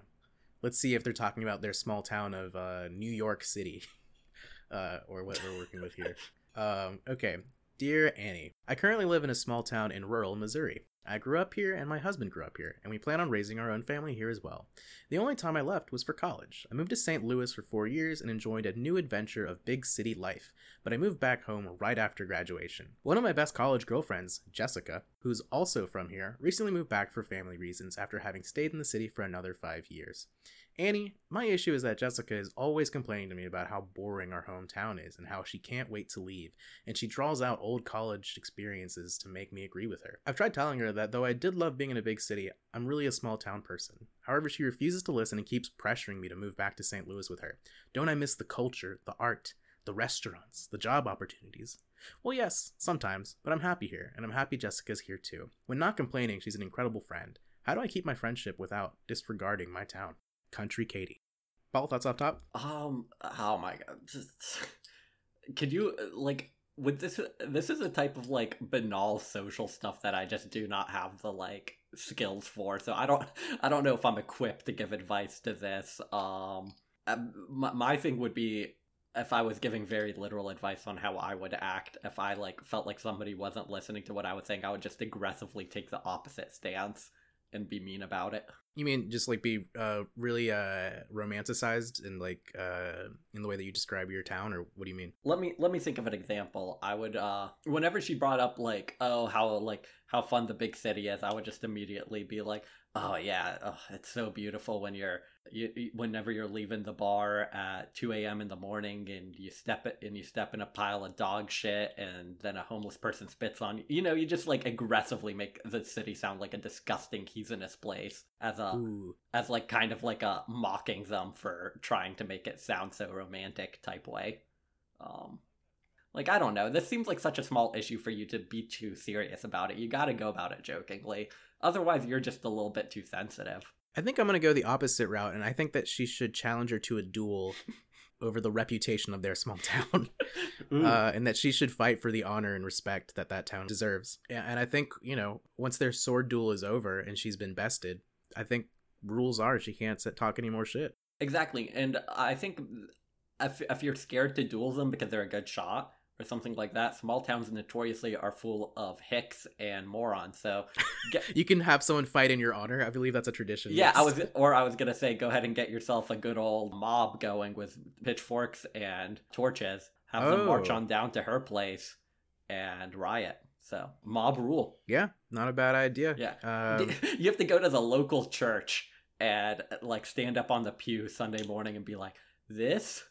let's see if they're talking about their small town of uh, New York City, uh, or what we're working with here. Um, okay, dear Annie, I currently live in a small town in rural Missouri. I grew up here and my husband grew up here, and we plan on raising our own family here as well. The only time I left was for college. I moved to St. Louis for four years and enjoyed a new adventure of big city life, but I moved back home right after graduation. One of my best college girlfriends, Jessica, who's also from here, recently moved back for family reasons after having stayed in the city for another five years. Annie, my issue is that Jessica is always complaining to me about how boring our hometown is and how she can't wait to leave, and she draws out old college experiences to make me agree with her. I've tried telling her that though I did love being in a big city, I'm really a small town person. However, she refuses to listen and keeps pressuring me to move back to St. Louis with her. Don't I miss the culture, the art, the restaurants, the job opportunities? Well, yes, sometimes, but I'm happy here, and I'm happy Jessica's here too. When not complaining, she's an incredible friend. How do I keep my friendship without disregarding my town? Country Katie. Paul, thoughts off top? Um. Oh my god. Could you like? With this, this is a type of like banal social stuff that I just do not have the like skills for. So I don't, I don't know if I'm equipped to give advice to this. Um, um, my, my thing would be if I was giving very literal advice on how I would act. If I like felt like somebody wasn't listening to what I was saying, I would just aggressively take the opposite stance and be mean about it. You mean just like be uh, really uh, romanticized and like uh, in the way that you describe your town, or what do you mean? let me let me think of an example i would uh whenever she brought up like oh how like how fun the big city is i would just immediately be like oh yeah oh, it's so beautiful when you're you, whenever you're leaving the bar at 2 a.m in the morning and you step it and you step in a pile of dog shit and then a homeless person spits on you you know you just like aggressively make the city sound like a disgusting heathenous place as a Ooh, as like kind of like a mocking them for trying to make it sound so romantic type way. Um like I don't know, this seems like such a small issue for you to be too serious about it. You got to go about it jokingly. Otherwise, you're just a little bit too sensitive. I think I'm gonna go the opposite route, and I think that she should challenge her to a duel over the reputation of their small town. uh, and that she should fight for the honor and respect that that town deserves. And I think, you know, once their sword duel is over and she's been bested, I think rules are she can't sit, talk any more shit. exactly. And I think if, if you're scared to duel them because they're a good shot or something like that, small towns notoriously are full of hicks and morons. So You can have someone fight in your honor. I believe that's a tradition. Yeah, I was, or I was gonna say, go ahead and get yourself a good old mob going with pitchforks and torches. Have them march Oh. on down to her place and riot. So mob rule. Yeah, not a bad idea. Yeah. Um, you have to go to the local church and like stand up on the pew Sunday morning and be like, "This,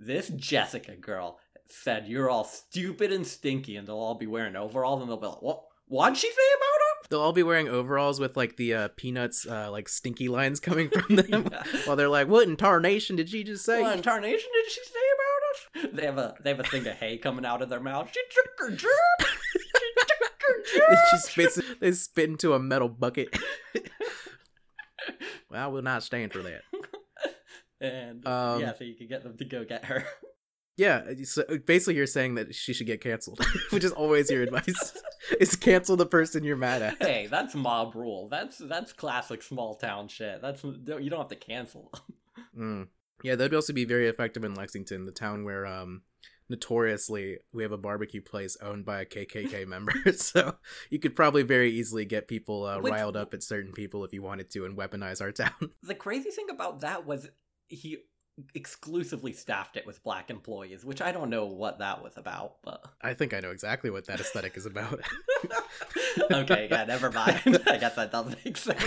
this Jessica girl said you're all stupid and stinky," and they'll all be wearing overalls and they'll be like, "What? What'd she say about them? they'll all be wearing overalls with like the uh, peanuts, uh, like stinky lines coming from them. Yeah. While they're like, "What in tarnation did she just say?" What in tarnation did she say about it? They have a they have a thing of hay coming out of their mouth. She took her germ. She took her she spits. They spit into a metal bucket. well, I will not stand for that. And Um, yeah, so you can get them to go get her. Yeah, so basically you're saying that she should get canceled, which is always your advice. is cancel the person you're mad at. hey, that's mob rule. That's that's classic small town shit. That's you don't have to cancel. Mm. Yeah, that'd also be very effective in Lexington, the town where um notoriously we have a barbecue place owned by a KKK member. so you could probably very easily get people uh, Which- riled up at certain people if you wanted to and weaponize our town. the crazy thing about that was he exclusively staffed it with black employees, which I don't know what that was about, but I think I know exactly what that aesthetic is about. okay, yeah, never mind. I guess that doesn't make sense.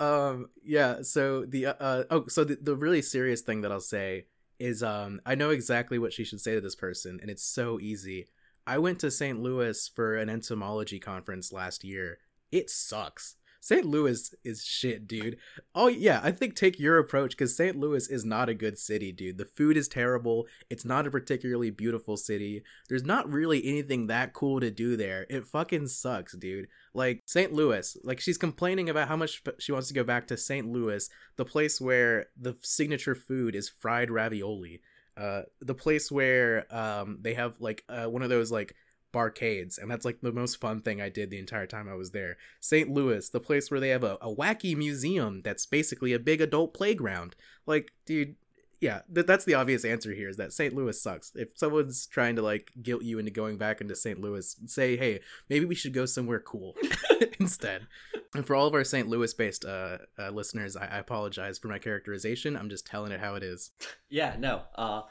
um yeah so the uh, uh oh so the, the really serious thing that i'll say is um i know exactly what she should say to this person and it's so easy. I went to st louis for an entomology conference last year. It sucks st louis is shit dude. Oh yeah i think take your approach because st louis is not a good city dude. The food is terrible. It's not a particularly beautiful city. There's not really anything that cool to do there. It fucking sucks dude. Like St. Louis, like she's complaining about how much she wants to go back to St. Louis, the place where the signature food is fried ravioli, uh, the place where um they have like uh, one of those like barcades, and that's like the most fun thing I did the entire time I was there. St. Louis, the place where they have a, a wacky museum that's basically a big adult playground. Like, dude, yeah, th- that's the obvious answer here is that St. Louis sucks. If someone's trying to like guilt you into going back into St. Louis, say, hey, maybe we should go somewhere cool instead. And for all of our St. Louis based uh, uh, listeners, I-, I apologize for my characterization. I'm just telling it how it is. Yeah, no. Uh,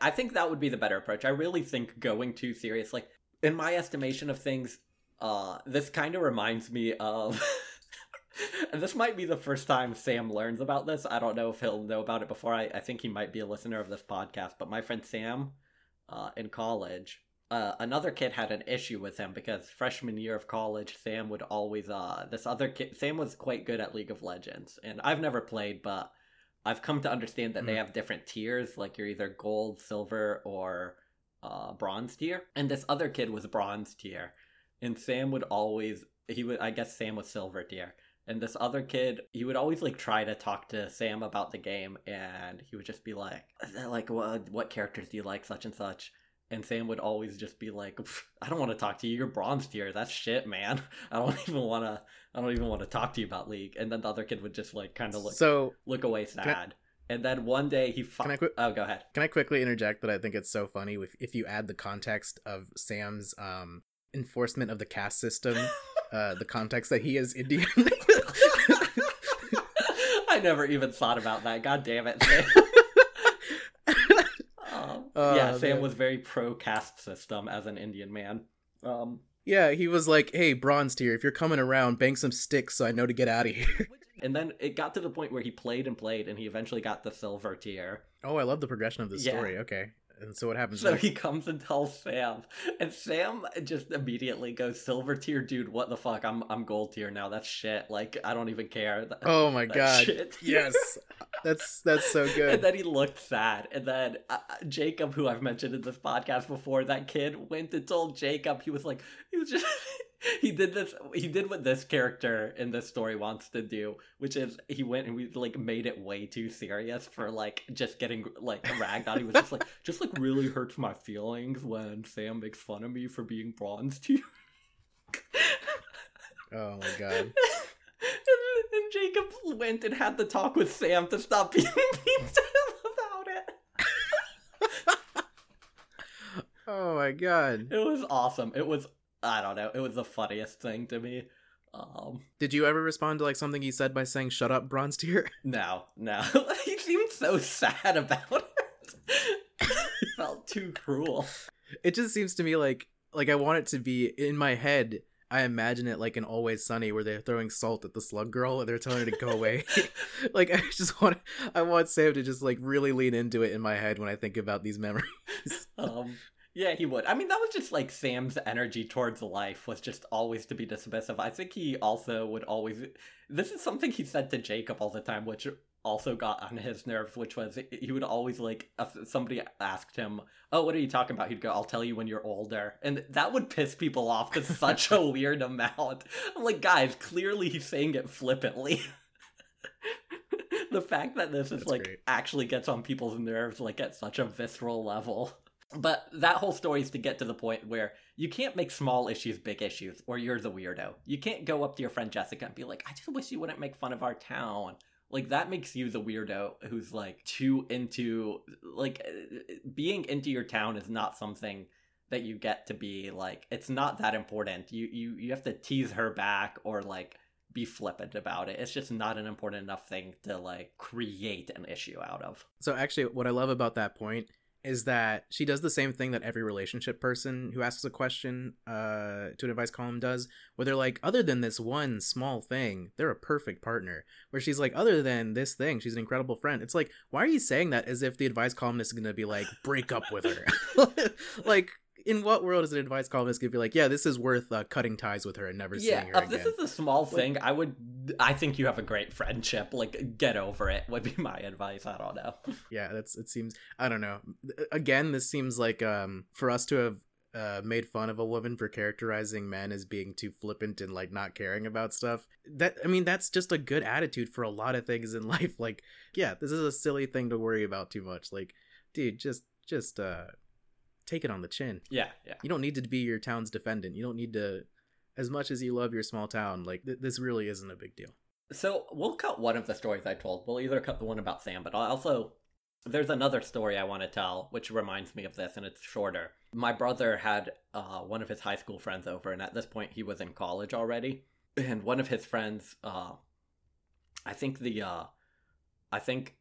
I think that would be the better approach. I really think going too serious, like in my estimation of things, uh, this kind of reminds me of. and this might be the first time Sam learns about this. I don't know if he'll know about it before. I, I think he might be a listener of this podcast. But my friend Sam, uh, in college, uh, another kid had an issue with him because freshman year of college, Sam would always uh this other kid Sam was quite good at League of Legends, and I've never played, but I've come to understand that they Mhm. have different tiers, like you're either gold, silver, or uh bronze tier. And this other kid was bronze tier, and Sam would always he would I guess Sam was silver tier. And this other kid, he would always like try to talk to Sam about the game, and he would just be like, like what what characters do you like, such and such. And Sam would always just be like, "I don't want to talk to you. You're bronze tier. That's shit, man. I don't even want to. I don't even want to talk to you about League." And then the other kid would just like kind of look So, look away sad. And then one day he. Fi- Can I quit- Oh, go ahead. can I quickly interject that I think it's so funny if, if you add the context of Sam's um, enforcement of the caste system, uh, the context that he is Indian. I never even thought about that. God damn it. Sam. um, Oh, yeah, Sam man. was very pro caste system as an Indian man. Um, yeah, he was like, "Hey, bronze tier, if you're coming around, bang some sticks so I know to get out of here." And then it got to the point where he played and played, and he eventually got the silver tier. oh, I love the progression of the Yeah. story. Okay, and so what happens? So next? he comes and tells Sam, and Sam just immediately goes, "Silver tier, dude. What the fuck? I'm I'm gold tier now. That's shit. Like I don't even care." That- Oh my god! shit. Yes, that's that's so good. And then he looked sad. And then uh, Jacob, who I've mentioned in this podcast before, that kid went and told Jacob. He was like, he was just. He did this. He did what this character in this story wants to do, which is he went and we like made it way too serious for like just getting like ragged on. He was just like, just like really hurts my feelings when Sam makes fun of me for being bronze to you. Oh my god! And, and Jacob went and had the talk with Sam to stop being mean to him about it. Oh my god! It was awesome. It was I don't know. It was the funniest thing to me. Um, Did you ever respond to like something he said by saying "Shut up, bronze tier"? no, no. he seemed so sad about it. he felt too cruel. It just seems to me like like I want it to be in my head. I imagine it like in Always Sunny, where they're throwing salt at the slug girl and they're telling her to go away. like I just want, I want Sam to just like really lean into it in my head when I think about these memories. Um, yeah, he would. I mean, that was just like Sam's energy towards life was just always to be dismissive. I think he also would always. This is something he said to Jacob all the time, which also got on his nerves. Which was he would always like if somebody asked him, "Oh, what are you talking about?" He'd go, "I'll tell you when you're older," and that would piss people off to such a weird amount. I'm like, guys, clearly he's saying it flippantly. the fact that this is like great. actually gets on people's nerves like at such a visceral level. But that whole story is to get to the point where you can't make small issues big issues, or you're the weirdo. You can't go up to your friend Jessica and be like, I just wish you wouldn't make fun of our town. Like, that makes you the weirdo who's like too into, like, uh, being into your town is not something that you get to be like, it's not that important. You, you, you have to tease her back or like, be flippant about it. It's just not an important enough thing to like create an issue out of. So actually, what I love about that point is that she does the same thing that every relationship person who asks a question uh, to an advice column does, where they're like, other than this one small thing, they're a perfect partner. Where she's like, other than this thing, she's an incredible friend. It's like, why are you saying that as if the advice columnist is going to be like, break up with her? like, in what world is an advice columnist going to be like, yeah, this is worth uh, cutting ties with her and never yeah, seeing her if again? this is a small thing, I would. I think you have a great friendship. Like, get over it. Would be my advice. I don't know. yeah that's it seems i don't know again this seems like um for us to have uh, made fun of a woman for characterizing men as being too flippant and like not caring about stuff that i mean that's just a good attitude for a lot of things in life like yeah this is a silly thing to worry about too much like dude just just uh take it on the chin Yeah, yeah. you don't need to be your town's defendant you don't need to as much as you love your small town like th- this really isn't a big deal So we'll cut one of the stories I told. We'll either cut the one about Sam, but I'll also There's another story I want to tell, which reminds me of this, and it's shorter. My brother had uh, one of his high school friends over, and at this point, he was in college already. And one of his friends, uh, I think the, uh, I think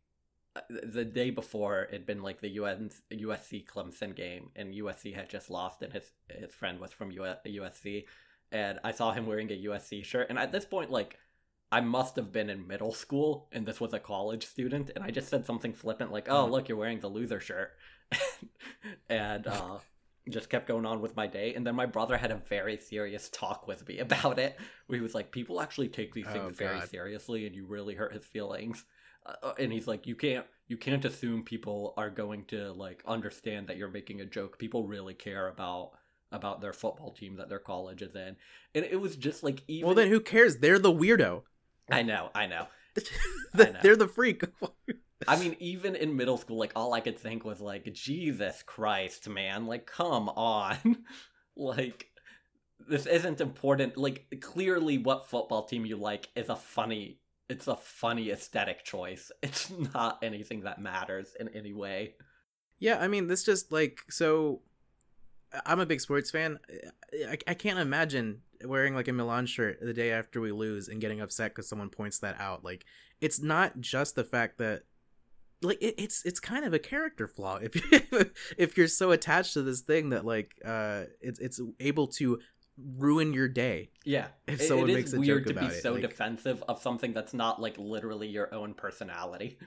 the day before it'd been like the UN, USC Clemson game, and USC had just lost, and his his friend was from USC, and I saw him wearing a USC shirt, and at this point, like I must have been in middle school and this was a college student and I just said something flippant like, "Oh, Mhm. look, you're wearing the loser shirt." and uh just kept going on with my day and then my brother had a very serious talk with me about it where he was like people actually take these Oh, things very seriously and you really hurt his feelings uh, and he's like you can't you can't assume people are going to like understand that you're making a joke people really care about about their football team that their college is in and it was just like even Well, then who cares? They're the weirdo. I know, I know. The- know. They're the freak. I mean, even in middle school, like all I could think was like, Jesus Christ, man! Like, come on, like this isn't important. Like, clearly, what football team you like is a funny. It's a funny aesthetic choice. It's not anything that matters in any way. Yeah, I mean, this just like so. I'm a big sports fan. I, I can't imagine wearing like a Milan shirt the day after we lose and getting upset because someone points that out. Like, it's not just the fact that, like, it, it's it's kind of a character flaw if if you're so attached to this thing that like uh it's it's able to ruin your day. Yeah, If It- someone it makes is a weird joke to be it, so like- defensive of something that's not like literally your own personality.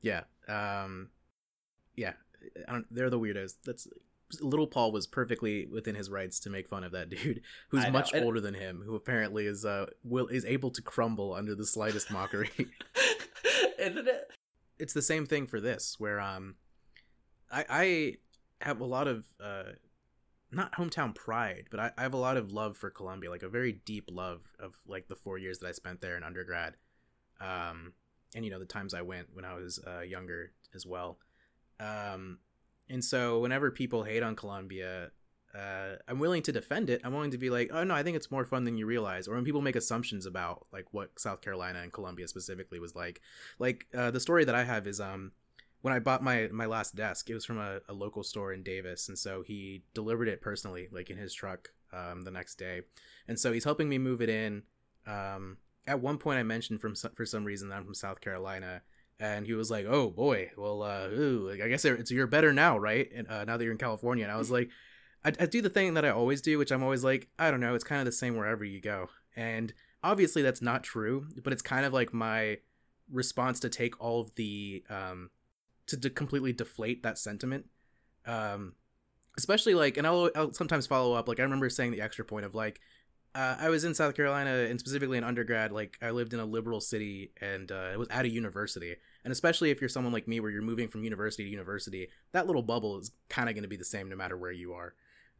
Yeah. Um. Yeah. I don't, they're the weirdos. That's little Paul was perfectly within his rights to make fun of that dude who's much older than him, who apparently is uh will is able to crumble under the slightest mockery. Isn't it? it's the same thing for this, where um, I I have a lot of uh, not hometown pride, but I, I have a lot of love for Columbia, like a very deep love of like the four years that I spent there in undergrad, um, and you know the times I went when I was uh, younger as well, um, and so whenever people hate on Columbia. Uh, I'm willing to defend it. I'm willing to be like, oh no, I think it's more fun than you realize. Or when people make assumptions about like what South Carolina and Columbia specifically was like, like uh, the story that I have is um when I bought my my last desk, it was from a, a local store in Davis, and so he delivered it personally, like in his truck, um, the next day, and so he's helping me move it in. Um, at one point, I mentioned from for some reason that I'm from South Carolina, and he was like, "Oh boy, well, uh, ooh, like, I guess it's you're better now, right? And uh, now that you're in California." And I was like, I, I do the thing that I always do, which I'm always like, I don't know, it's kind of the same wherever you go, and obviously that's not true, but it's kind of like my response to take all of the um to de- completely deflate that sentiment. Um especially like and I'll, I'll sometimes follow up like i remember saying the extra point of like uh, i was in south carolina and specifically in undergrad like i lived in a liberal city and uh, it was at a university. And especially if you're someone like me where you're moving from university to university that little bubble is kind of going to be the same no matter where you are.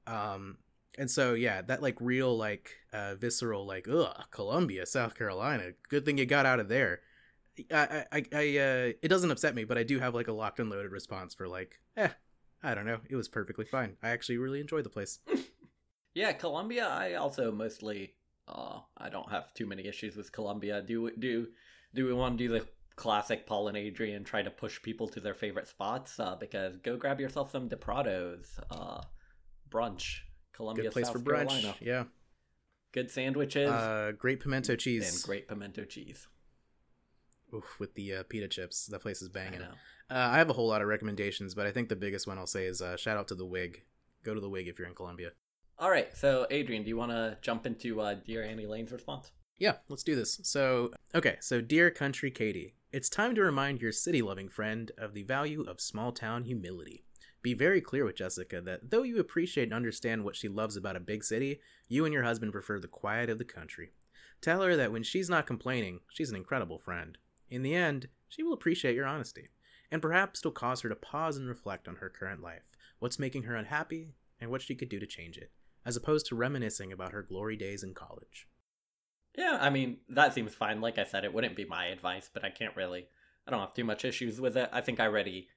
Um and so yeah that like real like uh visceral like ugh columbia south carolina good thing you got out of there I, I, I, uh, it doesn't upset me, but I do have like a locked and loaded response for like, eh, I don't know, it was perfectly fine. I actually really enjoyed the place. Yeah, Columbia. I also mostly. Uh, I don't have too many issues with Columbia. Do do do we want to do the classic Paul and Adrian try to push people to their favorite spots? Uh, because go grab yourself some DiPratos. Uh, brunch. Columbia, Good place South for brunch. Carolina. Yeah. Good sandwiches Uh, great pimento cheese. and great pimento cheese. Oof, with the uh, pita chips. That place is I banging. know. Uh, I have a whole lot of recommendations, but I think the biggest one I'll say is uh, shout out to the Whig. Go to the Whig if you're in Columbia. All right, so Adrian, do you want to jump into uh, Dear Annie Lane's response? Yeah, let's do this. So, okay, so dear country Katie, it's time to remind your city loving friend of the value of small town humility. Be very clear with Jessica that though you appreciate and understand what she loves about a big city, you and your husband prefer the quiet of the country. Tell her that when she's not complaining, she's an incredible friend. In the end, she will appreciate your honesty, and perhaps it'll cause her to pause and reflect on her current life, what's making her unhappy, and what she could do to change it, as opposed to reminiscing about her glory days in college. Yeah, I mean, that seems fine. Like I said, it wouldn't be my advice, but I can't really, I don't have too much issues with it. I think I already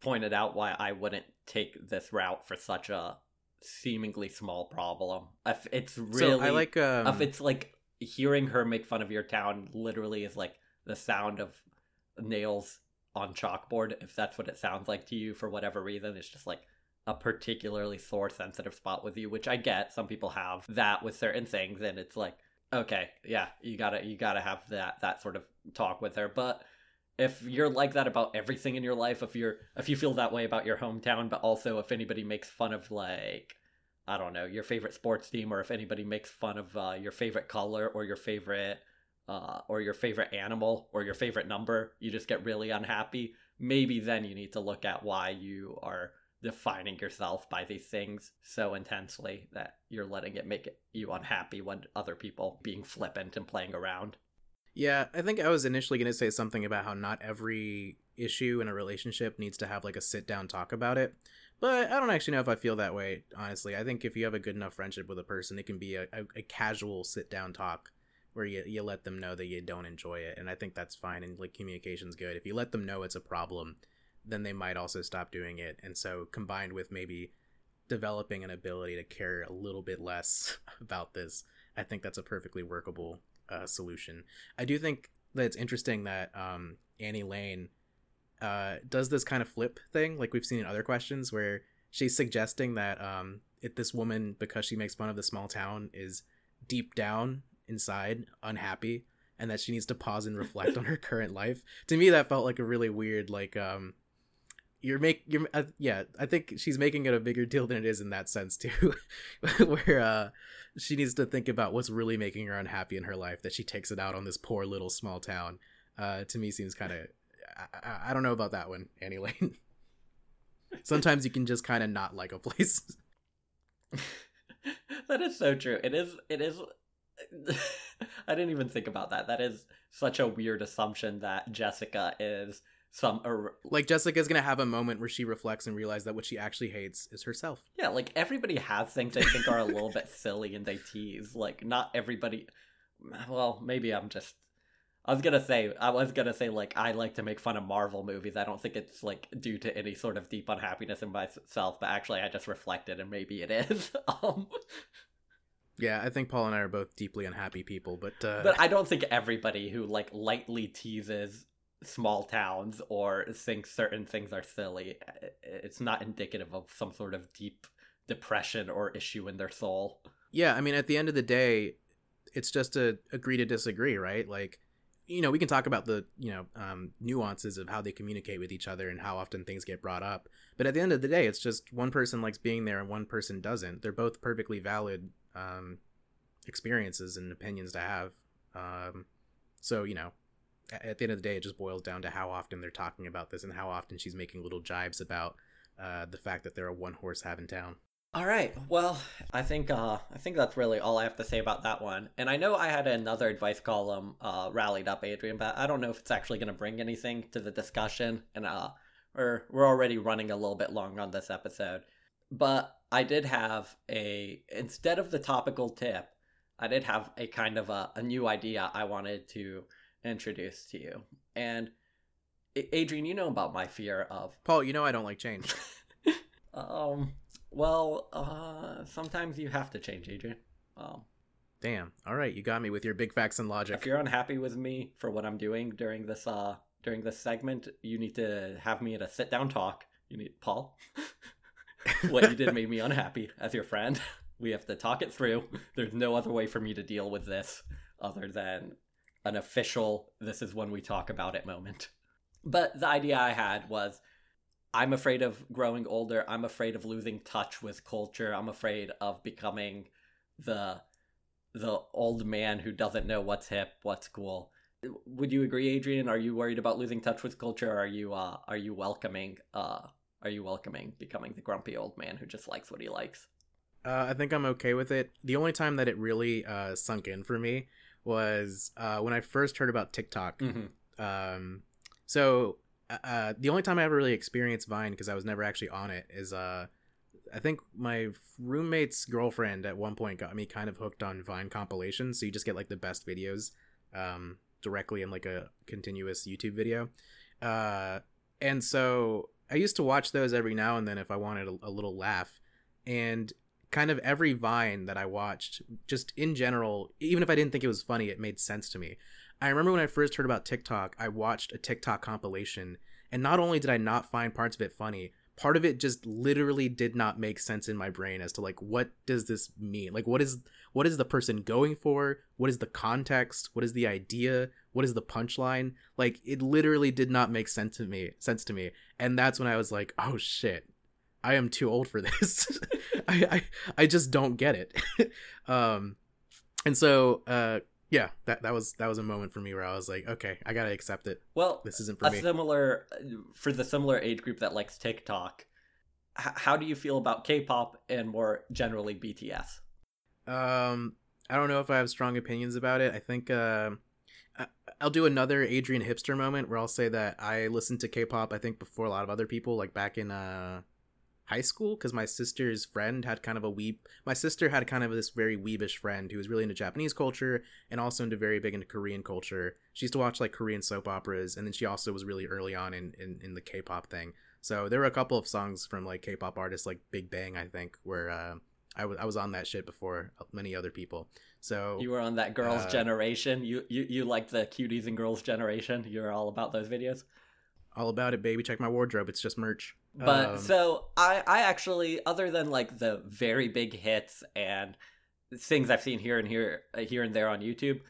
pointed out why I wouldn't take this route for such a seemingly small problem. If it's really, so I like um, if it's like hearing her make fun of your town literally is like the sound of nails on chalkboard if that's what it sounds like to you for whatever reason it's just like a particularly sore sensitive spot with you which i get. Some people have that with certain things and it's like okay yeah you gotta you gotta have that that sort of talk with her. But if you're like that about everything in your life if you're if you feel that way about your hometown but also if anybody makes fun of like i don't know your favorite sports team or if anybody makes fun of uh, your favorite color or your favorite uh, or your favorite animal or your favorite number you just get really unhappy maybe then you need to look at why you are defining yourself by these things so intensely that you're letting it make you unhappy when other people being flippant and playing around Yeah, I think I was initially going to say something about how not every issue in a relationship needs to have like a sit down talk about it. But I don't actually know if I feel that way, honestly. I think if you have a good enough friendship with a person, it can be a, a, a casual sit down talk where you, you let them know that you don't enjoy it. And I think that's fine. And like communication's good. If you let them know it's a problem, then they might also stop doing it. And so combined with maybe developing an ability to care a little bit less about this, I think that's a perfectly workable uh, solution. I do think that it's interesting that um, Annie Lane uh, does this kind of flip thing, like we've seen in other questions, where she's suggesting that um, if this woman, because she makes fun of the small town, is deep down inside unhappy, and that she needs to pause and reflect on her current life. To me, that felt like a really weird, like um, you're make you're uh, yeah. I think she's making it a bigger deal than it is in that sense too, where uh, she needs to think about what's really making her unhappy in her life. That she takes it out on this poor little small town. Uh, to me, seems kind of I, I, don't know about that one, Annie Lane. Sometimes you can just kind of not like a place. that is so true. It is. It is. I didn't even think about that. That is such a weird assumption that Jessica is some. Er- like Jessica's gonna have a moment where she reflects and realizes that what she actually hates is herself. yeah, like everybody has things they think are a little bit silly and they tease. Like not everybody. Well, maybe I'm just. I was gonna say. I was gonna say like I like to make fun of Marvel movies. I don't think it's like due to any sort of deep unhappiness in myself, but actually I just reflected and maybe it is. um, Yeah, I think Paul and I are both deeply unhappy people, but uh, but I don't think everybody who like lightly teases small towns or thinks certain things are silly, it's not indicative of some sort of deep depression or issue in their soul. yeah, I mean, at the end of the day, it's just to agree to disagree, right? Like, you know, we can talk about the you know um, nuances of how they communicate with each other and how often things get brought up, but at the end of the day, it's just one person likes being there and one person doesn't. They're both perfectly valid um, experiences and opinions to have. Um, so you know, a- at the end of the day, it just boils down to how often they're talking about this and how often she's making little jibes about uh, the fact that they're a one horse have in town. All right. Well, I think uh, I think that's really all I have to say about that one. And I know I had another advice column uh, rallied up, Adrian, but I don't know if it's actually going to bring anything to the discussion. And uh, we're we're already running a little bit long on this episode. But I did have a instead of the topical tip, I did have a kind of a, a new idea I wanted to introduce to you. And Adrian, you know about my fear of Paul, you know I don't like change. um. Well, uh, sometimes you have to change, Adrian. Um, Damn. All right, you got me with your big facts and logic. if you're unhappy with me for what I'm doing during this uh during this segment, you need to have me at a sit down talk. You need Paul. what you did made me unhappy as your friend. We have to talk it through. There's no other way for me to deal with this other than an official this is when we talk about it moment. But the idea I had was I'm afraid of growing older. I'm afraid of losing touch with culture. I'm afraid of becoming the the old man who doesn't know what's hip, what's cool. Would you agree, Adrian? Are you worried about losing touch with culture? Are you uh are you welcoming uh are you welcoming becoming the grumpy old man who just likes what he likes? Uh, I think I'm okay with it. The only time that it really uh, sunk in for me was uh, when I first heard about TikTok. Mhm. Um, so uh, the only time I ever really experienced Vine because I was never actually on it is uh, I think my roommate's girlfriend at one point got me kind of hooked on Vine compilations. So you just get like the best videos um, directly in like a continuous YouTube video. Uh, and so I used to watch those every now and then if I wanted a, a little laugh. And kind of every Vine that I watched, just in general, even if I didn't think it was funny, it made sense to me. I remember when I first heard about TikTok, I watched a TikTok compilation And not only did I not find parts of it funny, part of it just literally did not make sense in my brain as to like what does this mean? Like what is what is the person going for? What is the context? What is the idea? What is the punchline? Like it literally did not make sense to me sense to me. And that's when I was like, "Oh shit. I am too old for this. I, I I just don't get it." um and so uh yeah, that that was that was a moment for me where I was like, "Okay, I got to accept it. Well, This isn't for a me." similar for the similar age group that likes TikTok. H- how do you feel about K-pop and more generally BTS? Um, I don't know if I have strong opinions about it. I think um, I'll do another Adrian hipster moment where I'll say that I listened to K-pop. I think before a lot of other people, like back in uh high school, because my sister's friend had kind of a weeb. My sister had kind of this very weebish friend who was really into Japanese culture and also into very big into Korean culture. She used to watch like Korean soap operas, and then she also was really early on in in, in the K-pop thing. So there were a couple of songs from like K-pop artists like Big Bang, I think, where uh, I was I was on that shit before many other people. So You were on that girls' Uh, generation. You you you liked the cuties and girls generation. You're all about those videos. all about it, baby. Check my wardrobe; it's just merch. But Um, so I I actually other than like the very big hits and things I've seen here and here uh, here and there on YouTube,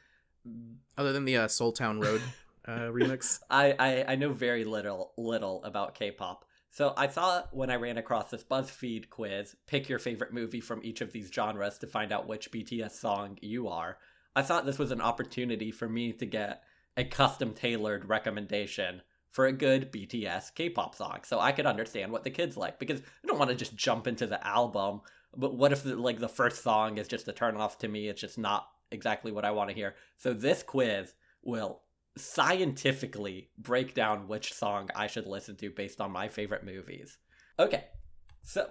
other than the uh, Seoul Town Road uh, remix, I, I I know very little little about K-pop. So I saw when I ran across this BuzzFeed quiz, pick your favorite movie from each of these genres to find out which BTS song you are. I thought this was an opportunity for me to get a custom tailored recommendation for a good BTS K-pop song, so I could understand what the kids like. Because I don't want to just jump into the album, but what if the, like the first song is just a turn off to me? It's just not exactly what I want to hear. So this quiz will scientifically break down which song I should listen to based on my favorite movies. Okay. So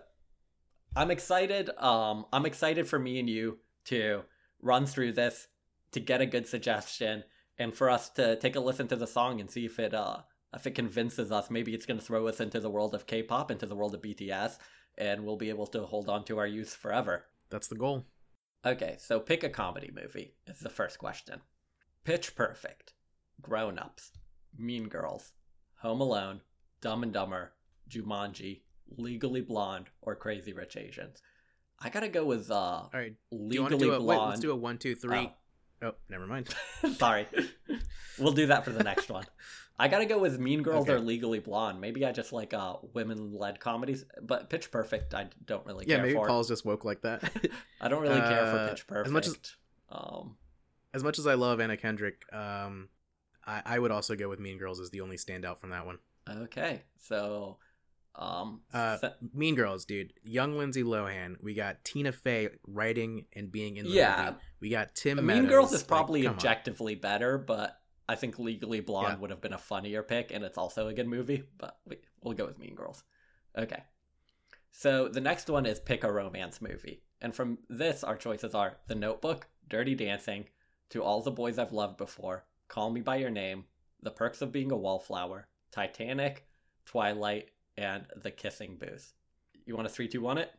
I'm excited um I'm excited for me and you to run through this to get a good suggestion and for us to take a listen to the song and see if it uh if it convinces us maybe it's going to throw us into the world of K-pop into the world of BTS and we'll be able to hold on to our youth forever. that's the goal. Okay, so pick a comedy movie is the first question. Pitch Perfect, Grown Ups, Mean Girls, Home Alone, Dumb and Dumber, Jumanji, Legally Blonde, or Crazy Rich Asians. I gotta go with uh, All right, do you want to Legally do a wait, Blonde. let's do a one, two, three. Oh, never mind. Sorry, we'll do that for the next one. I gotta go with Mean Girls Okay. or Legally Blonde. Maybe I just like uh women-led comedies, but Pitch Perfect I don't really yeah, care maybe for. Paul's just woke like that. I don't really care for Uh, Pitch Perfect. as much as- um, as much as I love Anna Kendrick, um, I, I would also go with Mean Girls as the only standout from that one. Okay, so um, Uh, se- Mean Girls, dude. Young Lindsay Lohan. We got Tina Fey writing and being in the Yeah. movie. We got Tim. Mean Meadows. Girls is Like, probably on. objectively better, but I think Legally Blonde Yeah. would have been a funnier pick, and it's also a good movie. But we, we'll go with Mean Girls. Okay, so the next one is pick a romance movie, and from this, our choices are The Notebook, Dirty Dancing, To All the Boys I've Loved Before, Call Me by Your Name, The Perks of Being a Wallflower, Titanic, Twilight, and The Kissing Booth. You want a three, two, one it?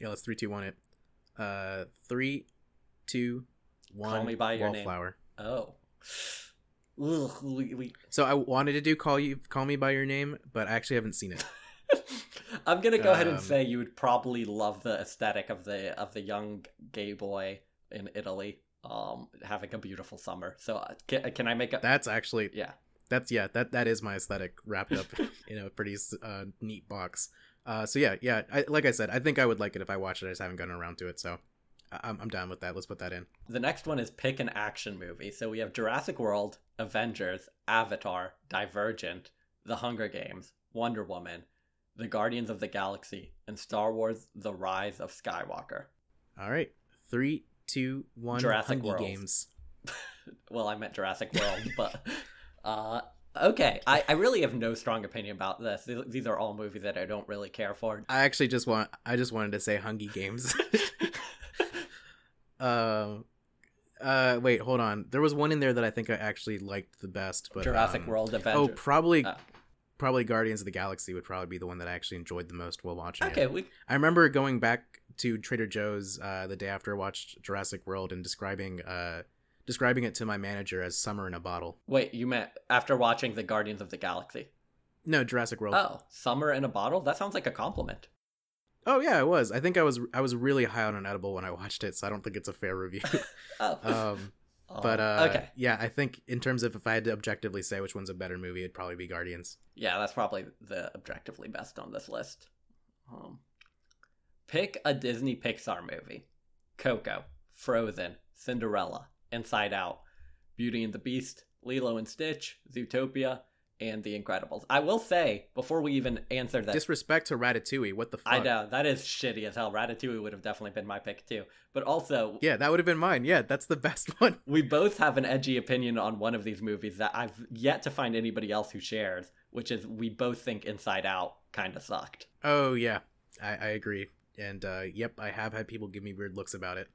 Yeah, let's three, two, one it. Uh, three, two, one. Me by Your Name. Wallflower. Oh. Ugh, we, we... So I wanted to do call you, call me by your name, but I actually haven't seen it. I'm gonna go ahead and Um, say you would probably love the aesthetic of the of the young gay boy in Italy, um, having a beautiful summer. So uh, can, can I make a? That's actually yeah. that's yeah that that is my aesthetic wrapped up in a pretty uh, neat box. Uh, so yeah, yeah. I, like I said, I think I would like it if I watched it. I just haven't gotten around to it, so I'm I'm down with that. Let's put that in. The next one is pick an action movie. So we have Jurassic World, Avengers, Avatar, Divergent, The Hunger Games, Wonder Woman, The Guardians of the Galaxy, and Star Wars: The Rise of Skywalker. All right, three, two, one. Jurassic World. Games. well, I meant Jurassic World, but uh, okay. I, I really have no strong opinion about this. These, these are all movies that I don't really care for. I actually just want I just wanted to say Hungry Games. uh, uh, wait, hold on. There was one in there that I think I actually liked the best, but Jurassic um, World, Oh, probably Oh. Probably Guardians of the Galaxy would probably be the one that I actually enjoyed the most while watching okay, it. we I remember going back to Trader Joe's uh, the day after I watched Jurassic World and describing uh describing it to my manager as summer in a bottle. wait. You meant after watching the Guardians of the Galaxy? No, Jurassic World. Oh, summer in a bottle? That sounds like a compliment. Oh yeah, it was. I think I was I was really high on an edible when I watched it, so I don't think it's a fair review. Oh. um, Oh, but uh, okay. yeah, I think in terms of if I had to objectively say which one's a better movie, it'd probably be Guardians. Yeah, that's probably the objectively best on this list. Um, pick a Disney Pixar movie: Coco, Frozen, Cinderella, Inside Out, Beauty and the Beast, Lilo and Stitch, Zootopia, and The Incredibles. I will say before we even answer that, Disrespect to Ratatouille. What the fuck? I know that is shitty as hell. Ratatouille would have definitely been my pick too. But also, Yeah, that would have been mine. Yeah, that's the best one. we both have an edgy opinion on one of these movies that I've yet to find anybody else who shares, which is we both think Inside Out kind of sucked. Oh yeah, I, I agree. And uh, yep, I have had people give me weird looks about it.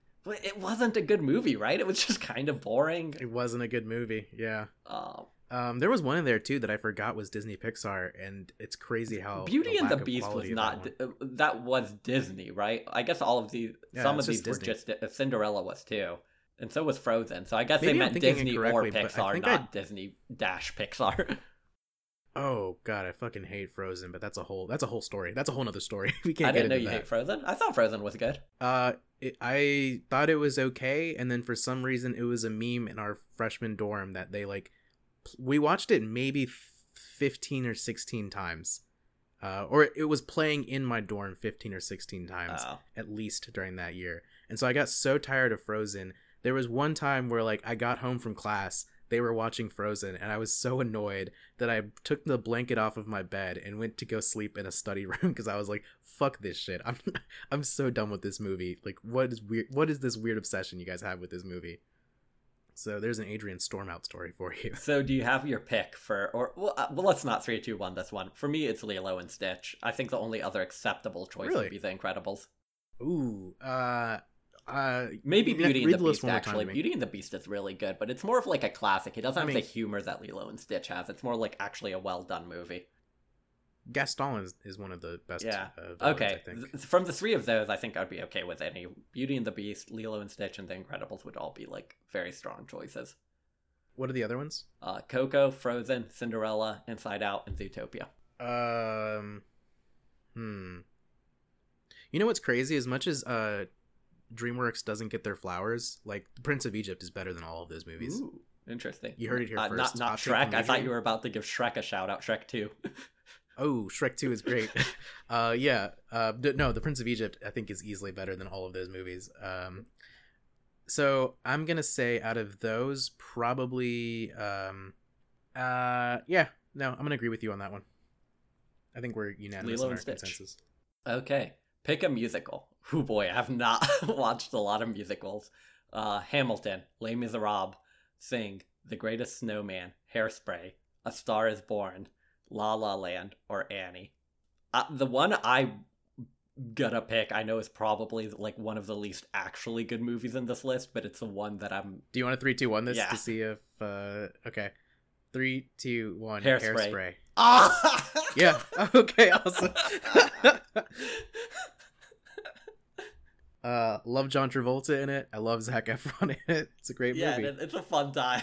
It wasn't a good movie, right? It was just kind of boring. It wasn't a good movie. Yeah. Um, Um, there was one in there too that I forgot was Disney Pixar, and it's crazy how Beauty and the Beast was not. that one- uh, That was Disney, right? I guess all of these, Yeah, some of these were just uh, Cinderella was too, and so was Frozen. So I guess Maybe they meant Disney or incorrectly, but I Pixar, not I- Disney dash Pixar. Oh god, I fucking hate Frozen, but that's a whole that's a whole story. That's a whole nother story. we can't I didn't know you that. hate Frozen. I thought Frozen was good. Uh, it, I thought it was okay, and then for some reason it was a meme in our freshman dorm that they like. We watched it maybe fifteen or sixteen times, uh, or it was playing in my dorm fifteen or sixteen times Oh. at least during that year. And so I got so tired of Frozen. There was one time where like I got home from class, they were watching Frozen, and I was so annoyed that I took the blanket off of my bed and went to go sleep in a study room because I was like, "Fuck this shit! I'm I'm so done with this movie. Like, what is weird? What is this weird obsession you guys have with this movie?" So there's an Adrian Stormout story for you. So do you have your pick for, or well, uh, well let's not three, two, one. This one for me, it's Lilo and Stitch. I think the only other acceptable choice Really? would be The Incredibles. Ooh, uh, uh, Maybe Beauty and the Beast. one more time Actually. Beauty and the Beast is really good, but it's more of like a classic. It doesn't I have mean- the humor that Lilo and Stitch has. It's more like actually a well done movie. Gaston is, is one of the best. Yeah. Uh, Okay, I think. th- from the three of those, I think I'd be okay with any. Beauty and the Beast, Lilo and Stitch, and The Incredibles would all be like very strong choices. What are the other ones? Uh, Coco, Frozen, Cinderella, Inside Out, and Zootopia. Um, hmm. You know what's crazy? As much as uh, DreamWorks doesn't get their flowers, like The Prince of Egypt is better than all of those movies. Ooh, interesting. You heard it here uh, first. Not, not Shrek. I thought you were about to give Shrek a shout out. Shrek 2. Oh, Shrek Two is great. uh, yeah. Uh, no, The Prince of Egypt I think is easily better than all of those movies. Um, so I'm gonna say out of those, probably, um, uh, yeah, no, I'm gonna agree with you on that one. I think we're unanimous Lilo in and our Stitch. consensus. Okay, pick a musical. Oh boy, I've not watched a lot of musicals. Uh, Hamilton, Les Miserables, Sing, The Greatest Showman, Hairspray, A Star Is Born, La La Land, or Annie. Uh, the one I gonna pick, I know is probably like one of the least actually good movies in this list, but it's the one that I'm. Do you want a three, two, one this Yeah. to see if? uh Okay, three, two, one. Hairspray. Hairspray. Ah! Yeah. Okay. Awesome. uh, love John Travolta in it. I love Zac Efron in it. It's a great yeah, movie. it- it's a fun time.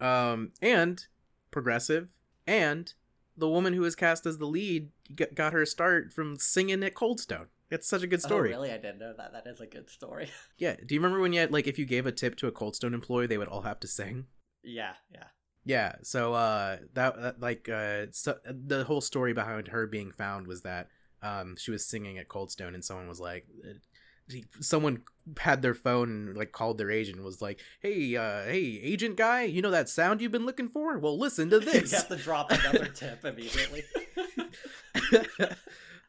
Um, and progressive, and the woman who was cast as the lead got, her start from singing at Cold Stone. It's such a good story. Oh, really? I didn't know that. That is a good story. Yeah. Do you remember when you had like if you gave a tip to a Cold Stone employee, they would all have to sing? yeah, yeah. Yeah, so uh that, that like uh so, the whole story behind her being found was that um she was singing at Cold Stone and someone was like uh, he- someone had their phone and like called their agent and was like, "Hey, uh hey, agent guy, you know that sound you've been looking for? Well, listen to you this." have to drop another tip immediately.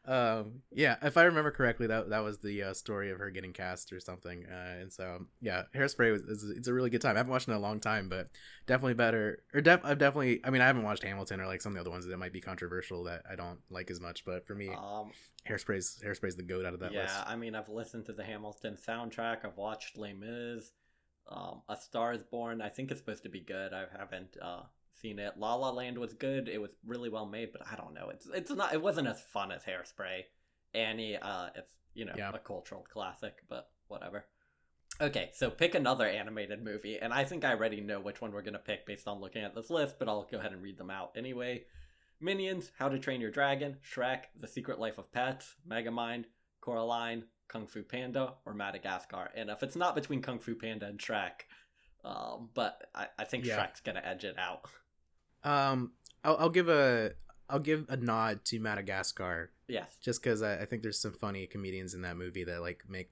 um yeah, if I remember correctly that that was the uh, story of her getting cast or something. Uh and so yeah, Hairspray was is, it's a really good time. I haven't watched it in a long time, but definitely better or def- I've definitely I mean I haven't watched Hamilton or like some of the other ones that might be controversial that I don't like as much, but for me um, Hairspray's Hairspray's the goat out of that yeah, list. I mean, I've listened to the Hamilton soundtrack. I've watched Les Mis. Um, A Star Is Born. I think it's supposed to be good. I haven't uh, seen it. La La Land was good. It was really well made, but I don't know. It's it's not. It wasn't as fun as Hairspray. Annie. Uh, it's you know Yeah. a cultural classic, but whatever. Okay, so pick another animated movie, and I think I already know which one we're gonna pick based on looking at this list, but I'll go ahead and read them out anyway. Minions, How to Train Your Dragon, Shrek, The Secret Life of Pets, Megamind, Coraline, Kung Fu Panda, or Madagascar. And if it's not between Kung Fu Panda and Shrek, um, but I, I think Yeah. Shrek's gonna edge it out. Um, I'll, I'll give a I'll give a nod to Madagascar yes. just because I, I think there's some funny comedians in that movie that like make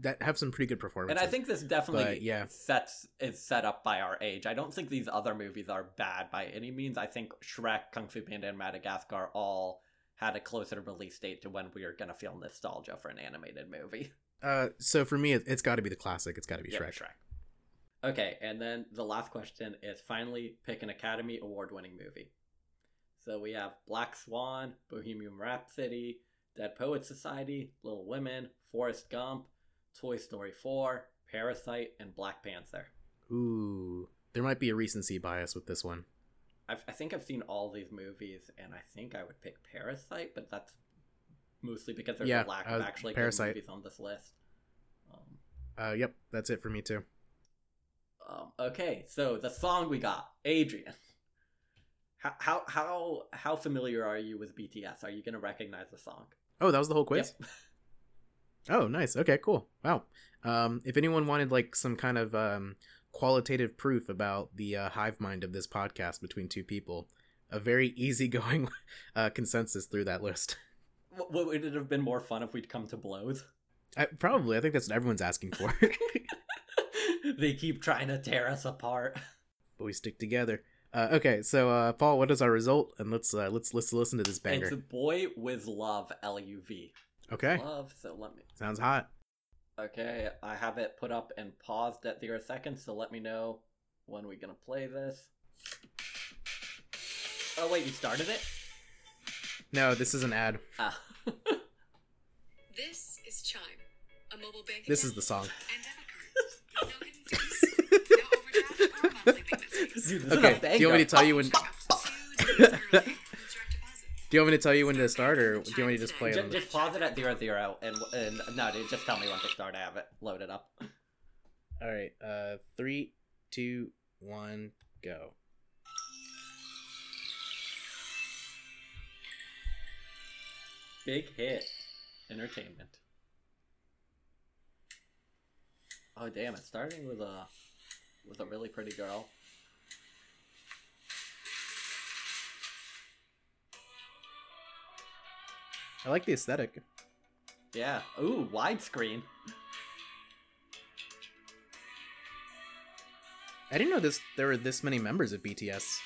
that have some pretty good performances. And. I think this definitely But, yeah. sets is set up by our age. I don't think these other movies are bad by any means. I think Shrek, Kung Fu Panda, and Madagascar all had a closer release date to when we are gonna feel nostalgia for an animated movie. Uh, so for me, it, it's got to be the classic. It's got to be Yep, Shrek. Okay, and then the last question is finally pick an Academy Award winning movie. So we have Black Swan, Bohemian Rhapsody, Dead Poets Society, Little Women, Forrest Gump, Toy Story 4, Parasite, and Black Panther. Ooh, there might be a recency bias with this one. I've, I think I've seen all these movies, and I think I would pick Parasite, but that's mostly because there's Yeah, a lack uh, of actually Parasite. good movies on this list. Um, Uh, yep, that's it for me too. Um, okay, so the song we got, Adrian. How how how how familiar are you with BTS? Are you gonna recognize the song? Oh, that was the whole quiz. Yep. Oh, nice. Okay, cool. Wow. Um, if anyone wanted like some kind of um, qualitative proof about the uh, hive mind of this podcast between two people, a very easygoing uh, consensus through that list. W- would it have been more fun if we'd come to blows? I, probably, I think that's what everyone's asking for. they keep trying to tear us apart. but we stick together. Uh, okay, so uh, Paul, what is our result? And let's uh, let's let's listen to this banger. It's Boy with Luv, L U V. Okay, Love. So let me. sounds hot. Okay, I have it put up and paused at zero seconds. So let me know when we're gonna play this. Oh wait, you started it? No, this is an ad. Ah. This is Chime, a mobile bank. This is the song. and debit card. No hidden fees, no overdraft or monthly payment fees. Dude, this is Okay, do you want me to tell you when? To two days early with direct deposit. Do you want me to tell you when to start, or do you want me to just play Just, it? just pause it at zero zero and and no, dude, just tell me when to start. I have it loaded up. All right, uh, three, two, one, go. Big hit, entertainment. Oh damn! It's starting with a with a really pretty girl. I like the aesthetic. Yeah. Ooh, widescreen. I didn't know this. There were this many members of BTS.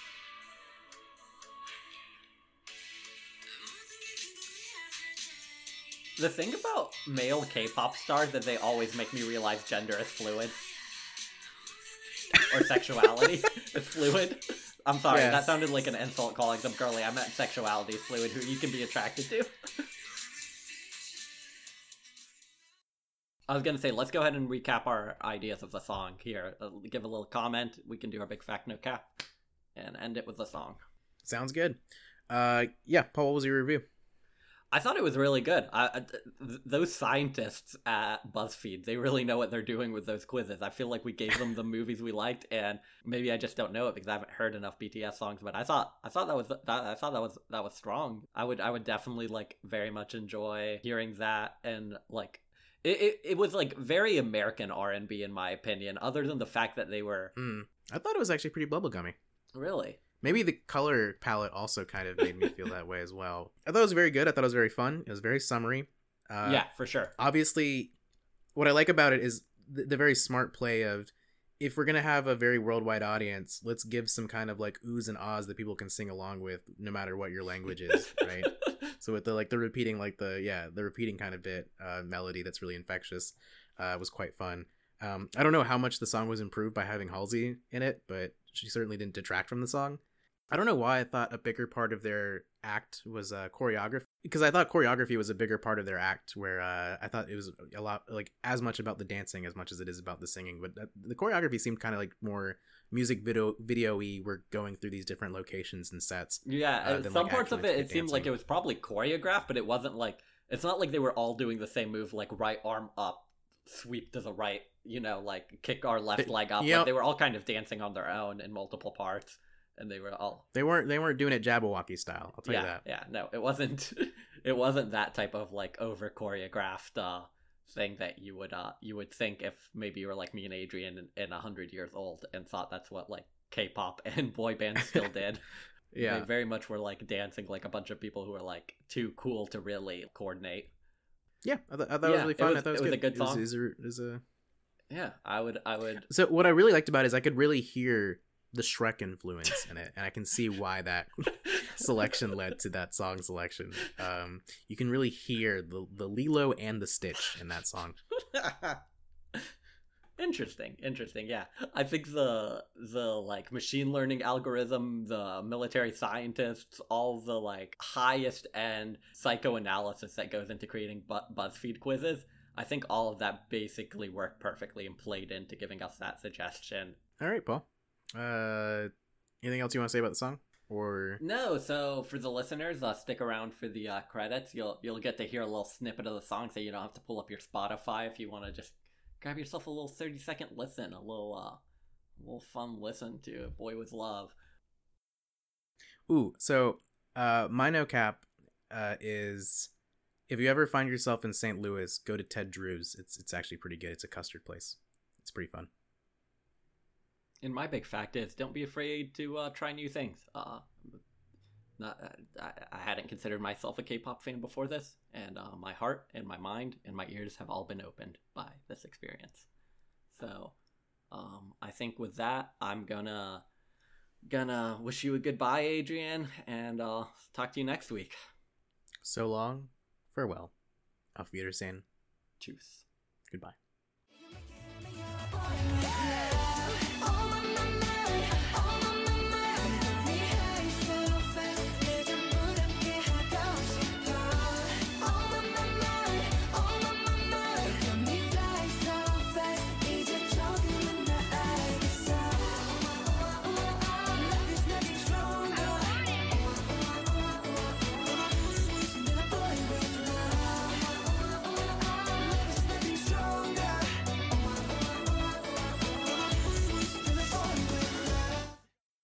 The thing about male K-pop stars that they always make me realize gender is fluid. Or sexuality. it's fluid. I'm sorry, Yeah. that sounded like an insult calling them girly. I meant sexuality is fluid, who you can be attracted to. I was gonna say, let's go ahead and recap our ideas of the song here. Uh, give a little comment. We can do our big fact no cap, and end it with the song. Sounds good. Uh, yeah, Paul, what was your review? I thought it was really good. I, th- those scientists at BuzzFeed, they really know what they're doing with those quizzes. I feel like we gave them the movies we liked, and maybe I just don't know it because I haven't heard enough BTS songs. But I thought, I thought that was, that, I thought that was that was strong. I would, I would definitely like very much enjoy hearing that, and like. It, it, it was like very American R and B in my opinion. Other than the fact that they were Hmm. I thought it was actually pretty bubblegummy. really Maybe the color palette also kind of made me feel that way as well. I thought it was very good. I thought it was very fun. It was very summery. Uh, yeah for sure. Obviously, what I like about it is the, the very smart play of if we're gonna have a very worldwide audience, let's give some kind of like oohs and ahs that people can sing along with, no matter what your language is, right? So with the like the repeating like the yeah the repeating kind of bit uh, melody that's really infectious uh, was quite fun. Um, I don't know how much the song was improved by having Halsey in it, but she certainly didn't detract from the song. I don't know why I thought a bigger part of their act was uh, choreography because I thought choreography was a bigger part of their act. Where uh, I thought it was a lot like as much about the dancing as much as it is about the singing. But uh, the choreography seemed kind of like more music video video-y. We're going through these different locations and sets. Yeah, uh, than, some like, parts of it, it seemed like it was probably choreographed, but it wasn't like it's not like they were all doing the same move, like right arm up, sweep to the right, you know, like kick our left leg up. yeah. Like they were all kind of dancing on their own in multiple parts. And they were all They weren't they weren't doing it Jabbawockeez style. I'll tell yeah, you that. Yeah, no, it wasn't. it wasn't that type of like over choreographed uh, thing that you would uh you would think if maybe you were like me and Adrian and a hundred years old and thought that's what like K-pop and boy bands still did. Yeah. they very much were like dancing like a bunch of people who were like too cool to really coordinate. Yeah, I, th- I thought it was Yeah, really it fun. was- I thought it was, it was a good. good song. It was, it was a, it was a- Yeah, I would. I would. So what I really liked about it is I could really hear the Shrek influence in it, and I can see why that selection led to that song selection. Um, you can really hear the the Lilo and the Stitch in that song. interesting interesting yeah i think the the like machine learning algorithm the military scientists all the like highest end psychoanalysis that goes into creating bu- buzzfeed quizzes i think all of that basically worked perfectly and played into giving us that suggestion All right, Paul. Uh, anything else you want to say about the song? Or no so for the listeners uh, stick around for the uh, credits you'll you'll get to hear a little snippet of the song so you don't have to pull up your spotify if you want to just grab yourself a little 30 second listen a little uh a little fun listen to boy with love ooh, so uh, my no cap uh is if you ever find yourself in St. Louis, go to Ted Drewes. It's it's actually pretty good. It's a custard place. It's pretty fun. And my big fact is don't be afraid to uh, try new things uh not uh, I, I hadn't considered myself a k-pop fan before this and uh, my heart and my mind and my ears have all been opened by this experience so um i think with that i'm gonna gonna wish you a goodbye adrian and I'll talk to you next week So long, farewell. Auf Wiedersehen. Tschüss. Goodbye.